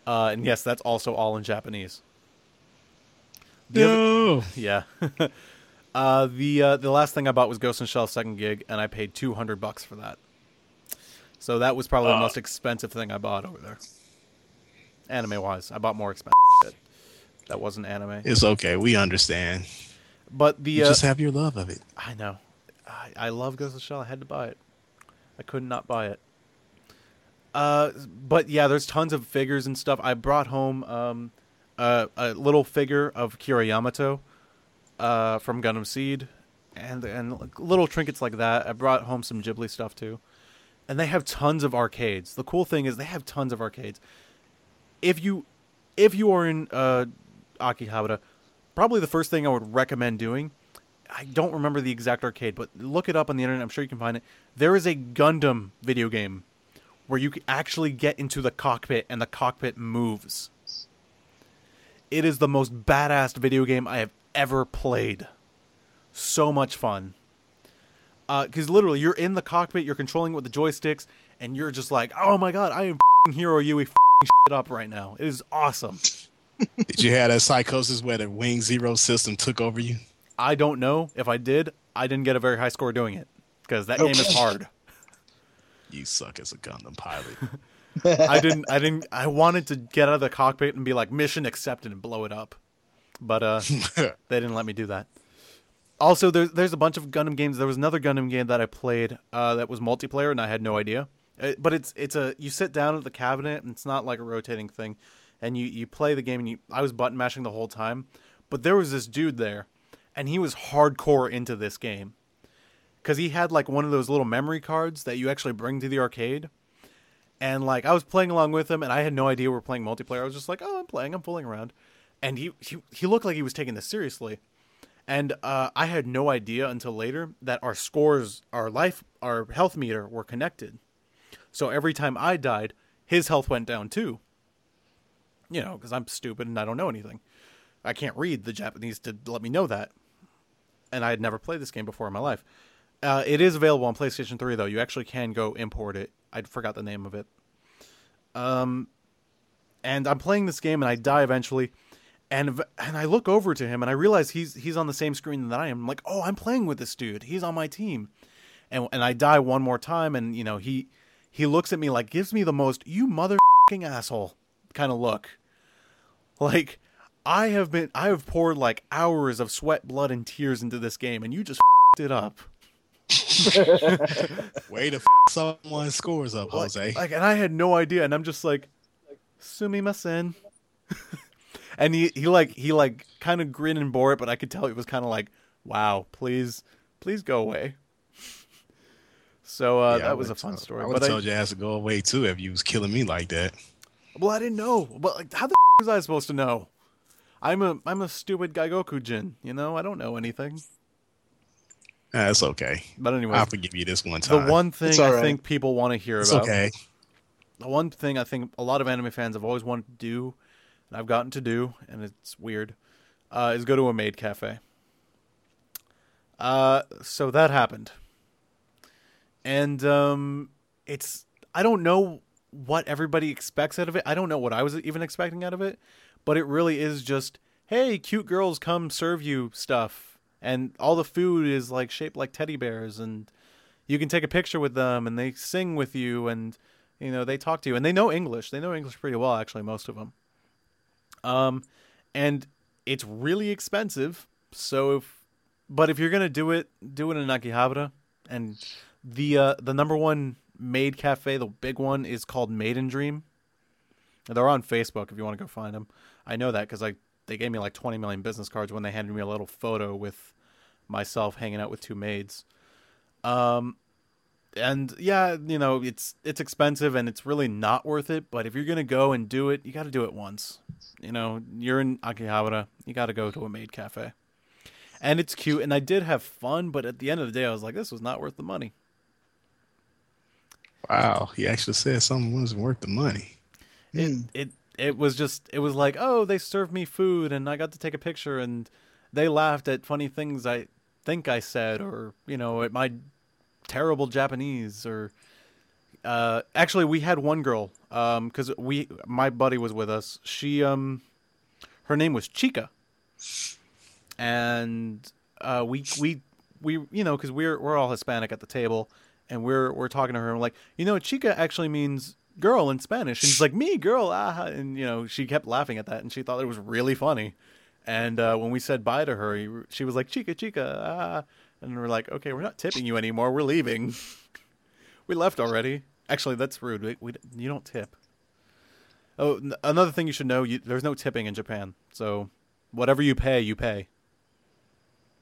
Uh, and yes, that's also all in Japanese. The other- No. yeah. uh, the uh, the last thing I bought was Ghost in Shell second gig, and I paid two hundred bucks for that. So that was probably the most expensive thing I bought over there. Anime wise, I bought more expensive. That wasn't anime, It's okay. We understand. but the You uh, just have your love of it. I know, I, I love Ghost in Shell. I had to buy it. I could not buy it. Uh, but yeah, there's tons of figures and stuff. I brought home um, a, a little figure of Kira Yamato uh, from Gundam Seed, and and little trinkets like that. I brought home some Ghibli stuff too, and they have tons of arcades. The cool thing is they have tons of arcades. If you if you are in uh, Akihabara, probably the first thing I would recommend doing. I don't remember the exact arcade, but look it up on the internet. I'm sure you can find it. There is a Gundam video game where you actually get into the cockpit and the cockpit moves. It is the most badass video game I have ever played. So much fun. Uh, because literally, you're in the cockpit, you're controlling it with the joysticks, and you're just like, oh my god, I am Heero Yuy shit up right now. It is awesome. Did you have that psychosis where the Wing Zero system took over you? I don't know. If I did, I didn't get a very high score doing it. Because that game is hard. You suck as a Gundam pilot. I didn't. I didn't. I wanted to get out of the cockpit and be like mission accepted and blow it up, but uh, they didn't let me do that. Also, there's there's a bunch of Gundam games. There was another Gundam game that I played uh, that was multiplayer, and I had no idea. Uh, but it's it's a you sit down at the cabinet, and it's not like a rotating thing, and you you play the game. And you, I was button mashing the whole time, but there was this dude there, and he was hardcore into this game, because he had like one of those little memory cards that you actually bring to the arcade and like I was playing along with him, and I had no idea we are playing multiplayer. I was just like, "Oh, I'm playing, I'm fooling around," and he he, he looked like he was taking this seriously, and uh, I had no idea until later that our scores, our life, our health meter were connected. So every time I died, his health went down too. You know, because I'm stupid and I don't know anything. I can't read the Japanese to let me know that, and I had never played this game before in my life. Uh, it is available on PlayStation 3 though. You actually can go import it. I forgot the name of it. Um, and I'm playing this game and I die eventually, and and I look over to him and I realize he's he's on the same screen that I am. I'm like, oh, I'm playing with this dude. He's on my team, and and I die one more time, and you know he he looks at me like gives me the most you motherfucking asshole kind of look, like. I have been I have poured like hours of sweat, blood, and tears into this game, and you just it up. Way to f- someone's scores up, Jose. Like, and I had no idea, and I'm just like, sumimasen. and he, he like he like kind of grinned and bore it, but I could tell he was kind of like, wow, please, please go away. So uh, Yeah, that was a fun told- story. I would but have I, told your ass to go away too if you was killing me like that. Well, I didn't know. But like, how the f- was I supposed to know? I'm a I'm a stupid Gaigoku Jin. You know, I don't know anything. That's okay. But anyway, I'll forgive you this one time. the one thing I right. think people want to hear it's about. okay. the one thing I think a lot of anime fans have always wanted to do, and I've gotten to do, and it's weird, uh, is go to a maid cafe. Uh, so that happened, and um, it's I don't know what everybody expects out of it. I don't know what I was even expecting out of it, but it really is just hey, cute girls come serve you stuff, and all the food is like shaped like teddy bears, and you can take a picture with them, and they sing with you, and you know they talk to you, and they know English. They know English pretty well, actually, most of them. Um, and it's really expensive. So if, but if you're gonna do it, do it in Akihabara, and the uh, the number one maid cafe, the big one, is called Maidreamin. They're on Facebook if you want to go find them. I know that because I they gave me like 20 million business cards when they handed me a little photo with myself hanging out with two maids. Um, and yeah, you know it's it's expensive and it's really not worth it. But if you're gonna go and do it, you got to do it once. You know, you're in Akihabara, you got to go to a maid cafe, and it's cute. And I did have fun, but at the end of the day, I was like, this was not worth the money. Wow, he actually said something wasn't worth the money. It Hmm. it it was just it was like oh they served me food and I got to take a picture and they laughed at funny things I think I said or you know at my terrible Japanese or uh actually we had one girl um cuz we my buddy was with us she um her name was Chica and uh we we we you know cuz we're we're all Hispanic at the table and we're we're talking to her and we're like you know Chica actually means girl in Spanish. And she's like me girl ah and you know she kept laughing at that and she thought it was really funny. And uh, when we said bye to her he, she was like chica chica ah and we're like okay we're not tipping you anymore we're leaving. We left already. Actually that's rude. We, we you don't tip. Oh n- another thing you should know you, there's no tipping in Japan so whatever you pay you pay.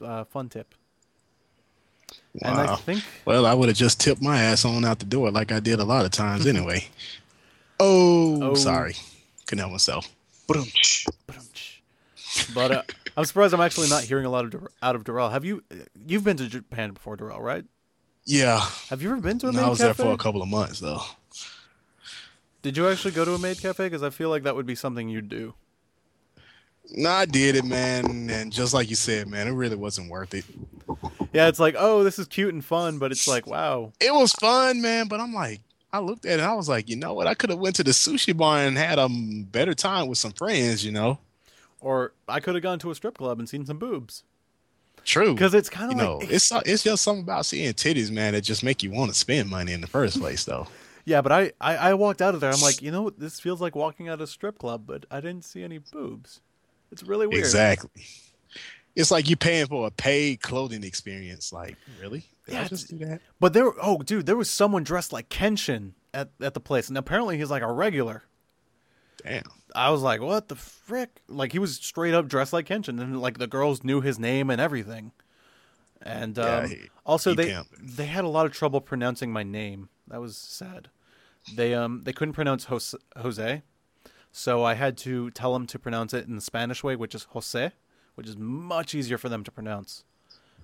Uh, fun tip and I Wow. think Well, I would have just tipped my ass on out the door like I did a lot of times anyway. oh, Oh. sorry. Couldn't help myself. Ba-dum-tsh. But uh, I'm surprised I'm actually not hearing a lot of Dur- out of Durrell. Have you? You've been to Japan before, Durrell, right? Yeah. Have you ever been to a No, maid I was cafe? there for a couple of months though. Did you actually go to a maid cafe? Because I feel like that would be something you'd do. No, I did it, man, and just like you said, man, it really wasn't worth it. Yeah, it's like, oh, this is cute and fun, but it's like, wow. It was fun, man, but I'm like, I looked at it and I was like, you know what? I could have went to the sushi bar and had a better time with some friends, you know. Or I could have gone to a strip club and seen some boobs. True. Because it's kind of know, like, it's it's just something about seeing titties, man, that just make you want to spend money in the first place, though. yeah. But I, I, I walked out of there. I'm like, you know, what? this feels like walking out of a strip club, but I didn't see any boobs. It's really weird. Exactly. It's like you're paying for a paid clothing experience. Like, really? Did Yeah, I just do that? But there, oh, dude, there was someone dressed like Kenshin at at the place, and apparently he's like a regular. Damn. I was like, what the frick? Like he was straight up dressed like Kenshin, and like the girls knew his name and everything. And um, Yeah, he- also he they pimped. they had a lot of trouble pronouncing my name. That was sad. They um they couldn't pronounce Jose, so I had to tell them to pronounce it in the Spanish way, which is Jose, which is much easier for them to pronounce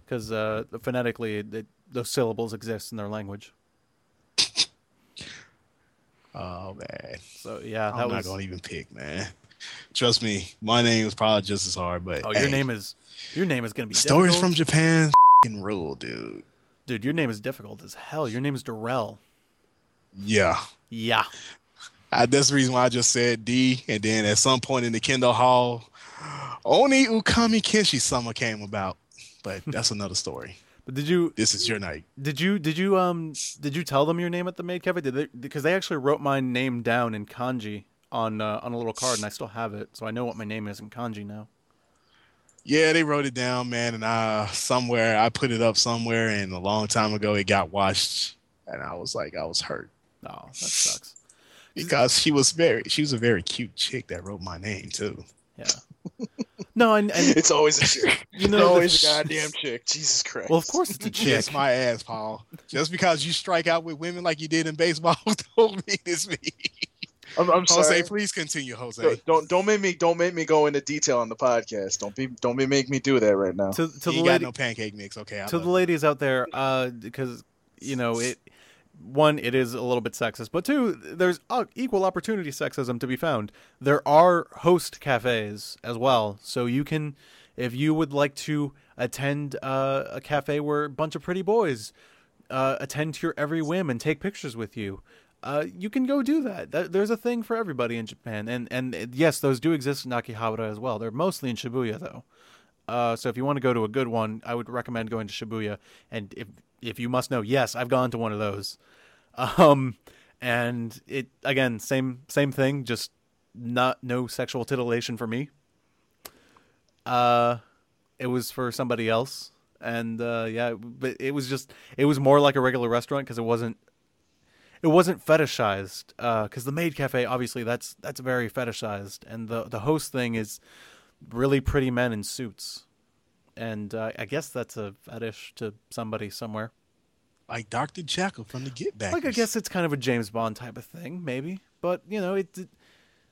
because uh, phonetically it, those syllables exist in their language. Oh man. So yeah, that I'm was. not gonna even pick, man. Trust me, my name is probably just as hard, but Oh, your hey, name is your name is gonna be stories difficult. from Japan fing rule, dude. Dude, your name is difficult as hell. Your name is Darrell. Yeah. Yeah. I, that's the reason why I just said D, and then at some point in the Kendall Hall, Oni Ukami Kenshi Summer came about. But that's another story. But did you This is your night. did you did you um did you tell them your name at the maid cafe? Did they because they actually wrote my name down in kanji on uh, on a little card and I still have it, so I know what my name is in kanji now. Yeah, they wrote it down, man, and I somewhere I put it up somewhere, and a long time ago it got washed, and I was like, I was hurt Oh, that sucks. because she was very, she was a very cute chick that wrote my name too. Yeah. No, and, and It's always a chick. you know It's always a goddamn chick. Jesus Christ. well, of course it's a chick. Kiss my ass, Paul. Just because you strike out with women like you did in baseball don't mean it's me. I'm, I'm Jose, sorry. please continue, Jose. Don't- Don't don't make me don't make me go into detail on the podcast. Don't be don't be make me do that right now. To to you the ain't got lady, no pancake mix, okay? I to the you. ladies out there, uh, because you know it. One, it is a little bit sexist, but two, there's uh, equal opportunity sexism to be found. There are host cafes as well, so you can, if you would like to attend uh, a cafe where a bunch of pretty boys uh, attend to your every whim and take pictures with you. Uh, you can go do that. There's a thing for everybody in Japan, and and yes, those do exist in Akihabara as well. They're mostly in Shibuya though. Uh, so if you want to go to a good one, I would recommend going to Shibuya. And if if you must know, yes, I've gone to one of those. Um, and it again, same same thing, just not no sexual titillation for me. Uh, it was for somebody else, and uh, yeah, but it was just it was more like a regular restaurant because it wasn't it wasn't fetishized because the maid cafe obviously that's that's very fetishized and the the host thing is really pretty men in suits and uh, i guess that's a fetish to somebody somewhere Like Dr. Jekyll from the Get Back. like i guess it's kind of a james bond type of thing maybe but you know it, it-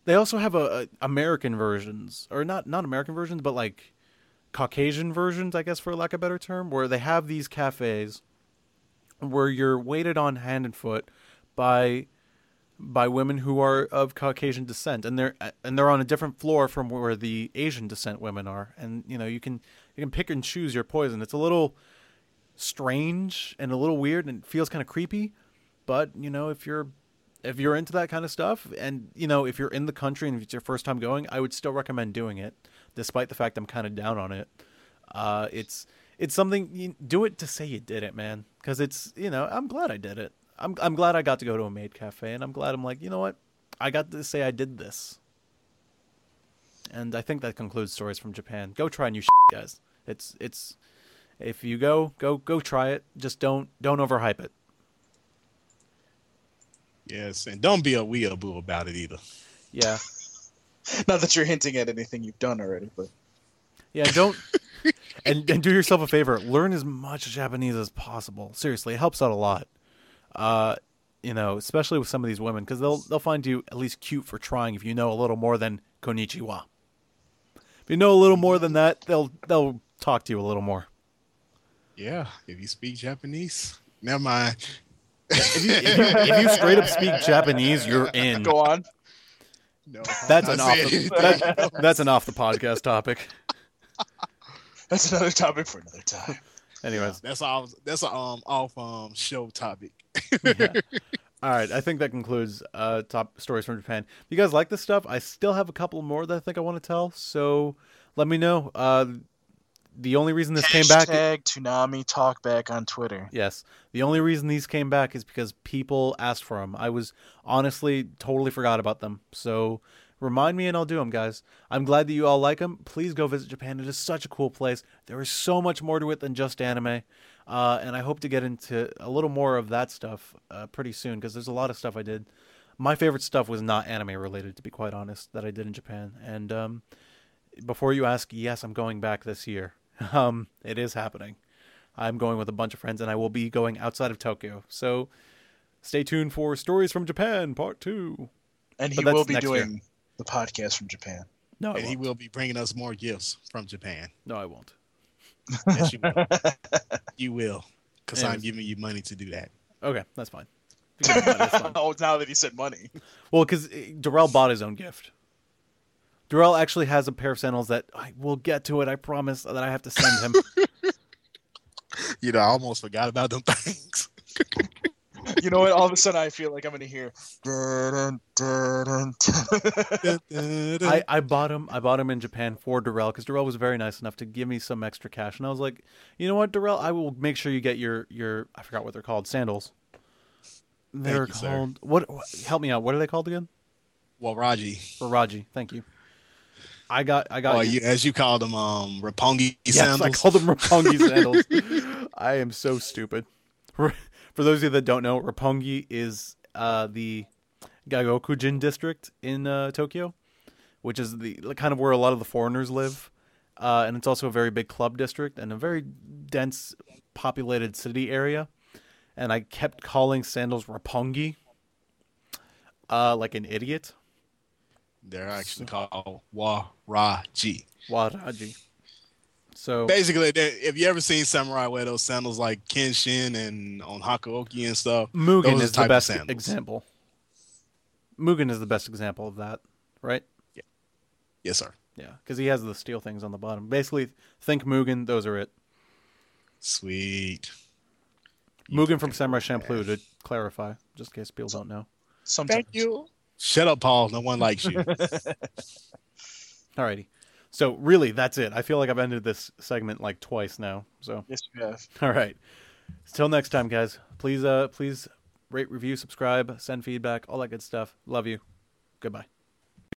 they also have a, a american versions or not not american versions but like caucasian versions i guess for lack of a better term where they have these cafes where you're waited on hand and foot by by women who are of Caucasian descent, and they're and they're on a different floor from where the Asian descent women are, and you know you can you can pick and choose your poison. It's a little strange and a little weird, and it feels kind of creepy, but you know if you're if you're into that kind of stuff, and you know if you're in the country and it's your first time going, I would still recommend doing it, despite the fact I'm kind of down on it. Uh, it's it's something you do it to say you did it, man, because it's you know I'm glad I did it. I'm I'm glad I got to go to a maid cafe, and I'm glad I'm like you know what I got to say I did this. And I think that concludes stories from Japan. Go try new shit, guys. It's it's if you go go go try it. Just don't don't overhype it. Yes, and don't be a weeaboo about it either. Yeah Not that you're hinting at anything you've done already, but yeah don't and and do yourself a favor. Learn as much Japanese as possible. Seriously, it helps out a lot. Uh, you know, especially with some of these women because they'll they'll find you at least cute for trying if you know a little more than konnichiwa. If you know a little more than that, they'll they'll talk to you a little more. Yeah, if you speak Japanese, never mind. If you, if you, if you straight up speak Japanese, you're in. go on. No, That's an off the, that, that's an off the podcast topic. That's another topic for another time. Anyways, That's all. That's a um off um show topic. Yeah. all right. I think that concludes uh, top stories from Japan. If you guys like this stuff, I still have a couple more that I think I want to tell. So let me know. Uh, the only reason this came back, Hashtag Toonami talk back on Twitter. yes, the only reason these came back is because people asked for them. I was honestly totally forgot about them. So remind me and I'll do them, guys. I'm glad that you all like them. Please go visit Japan. It is such a cool place. There is so much more to it than just anime. Uh, and I hope to get into a little more of that stuff uh, pretty soon because there's a lot of stuff I did. My favorite stuff was not anime related, to be quite honest, that I did in Japan. And um, before you ask, yes, I'm going back this year. Um, it is happening. I'm going with a bunch of friends, and I will be going outside of Tokyo. So stay tuned for Stories from Japan Part Two. And he will be next year. doing the podcast from Japan. No, I and he won't. will be bringing us more gifts from Japan. No, I won't. Yes, you will. you will, because I'm giving you money to do that. Okay, that's fine. You can do that, that's fine. oh, now that he said money. Well, because eh, Darrell bought his own gift. Darrell actually has a pair of sandals that I will get to it. I promise that I have to send him. You know, I almost forgot about them things. You know what? All of a sudden, I feel like I'm going to hear. I, I bought him. I bought him in Japan for Darrell because Darrell was very nice enough to give me some extra cash, and I was like, you know what, Darrell, I will make sure you get your your I forgot what they're called sandals. They're you, called what, what? Help me out. What are they called again? Well, Raji, For Raji. Thank you. I got. I got. oh, you- you, as you call them, um, Roppongi Yes, sandals. I called them Roppongi sandals. I am so stupid. For those of you that don't know, Roppongi is uh, the Gaikokujin district in uh, Tokyo, which is the kind of where a lot of the foreigners live, uh, and it's also a very big club district and a very dense, populated city area. And I kept calling sandals Roppongi, uh, like an idiot. They're actually called Waraji. Waraji. So Basically, if you ever seen samurai wear those sandals like Kenshin and on Hakuoki and stuff, Mugen is type the best example. Mugen is the best example of that, right? Yeah. Yes, sir. Yeah, because he has the steel things on the bottom. Basically, think Mugen. Those are it. Sweet. Mugen from Samurai Champloo to clarify, just in case people don't know. Sometimes. Thank you. Shut up, Paul. No one likes you. Alrighty. So really, that's it. I feel like I've ended this segment like twice now. So Yes, you have. all right. Till next time, guys. Please, uh, please rate, review, subscribe, send feedback, all that good stuff. Love you. Goodbye.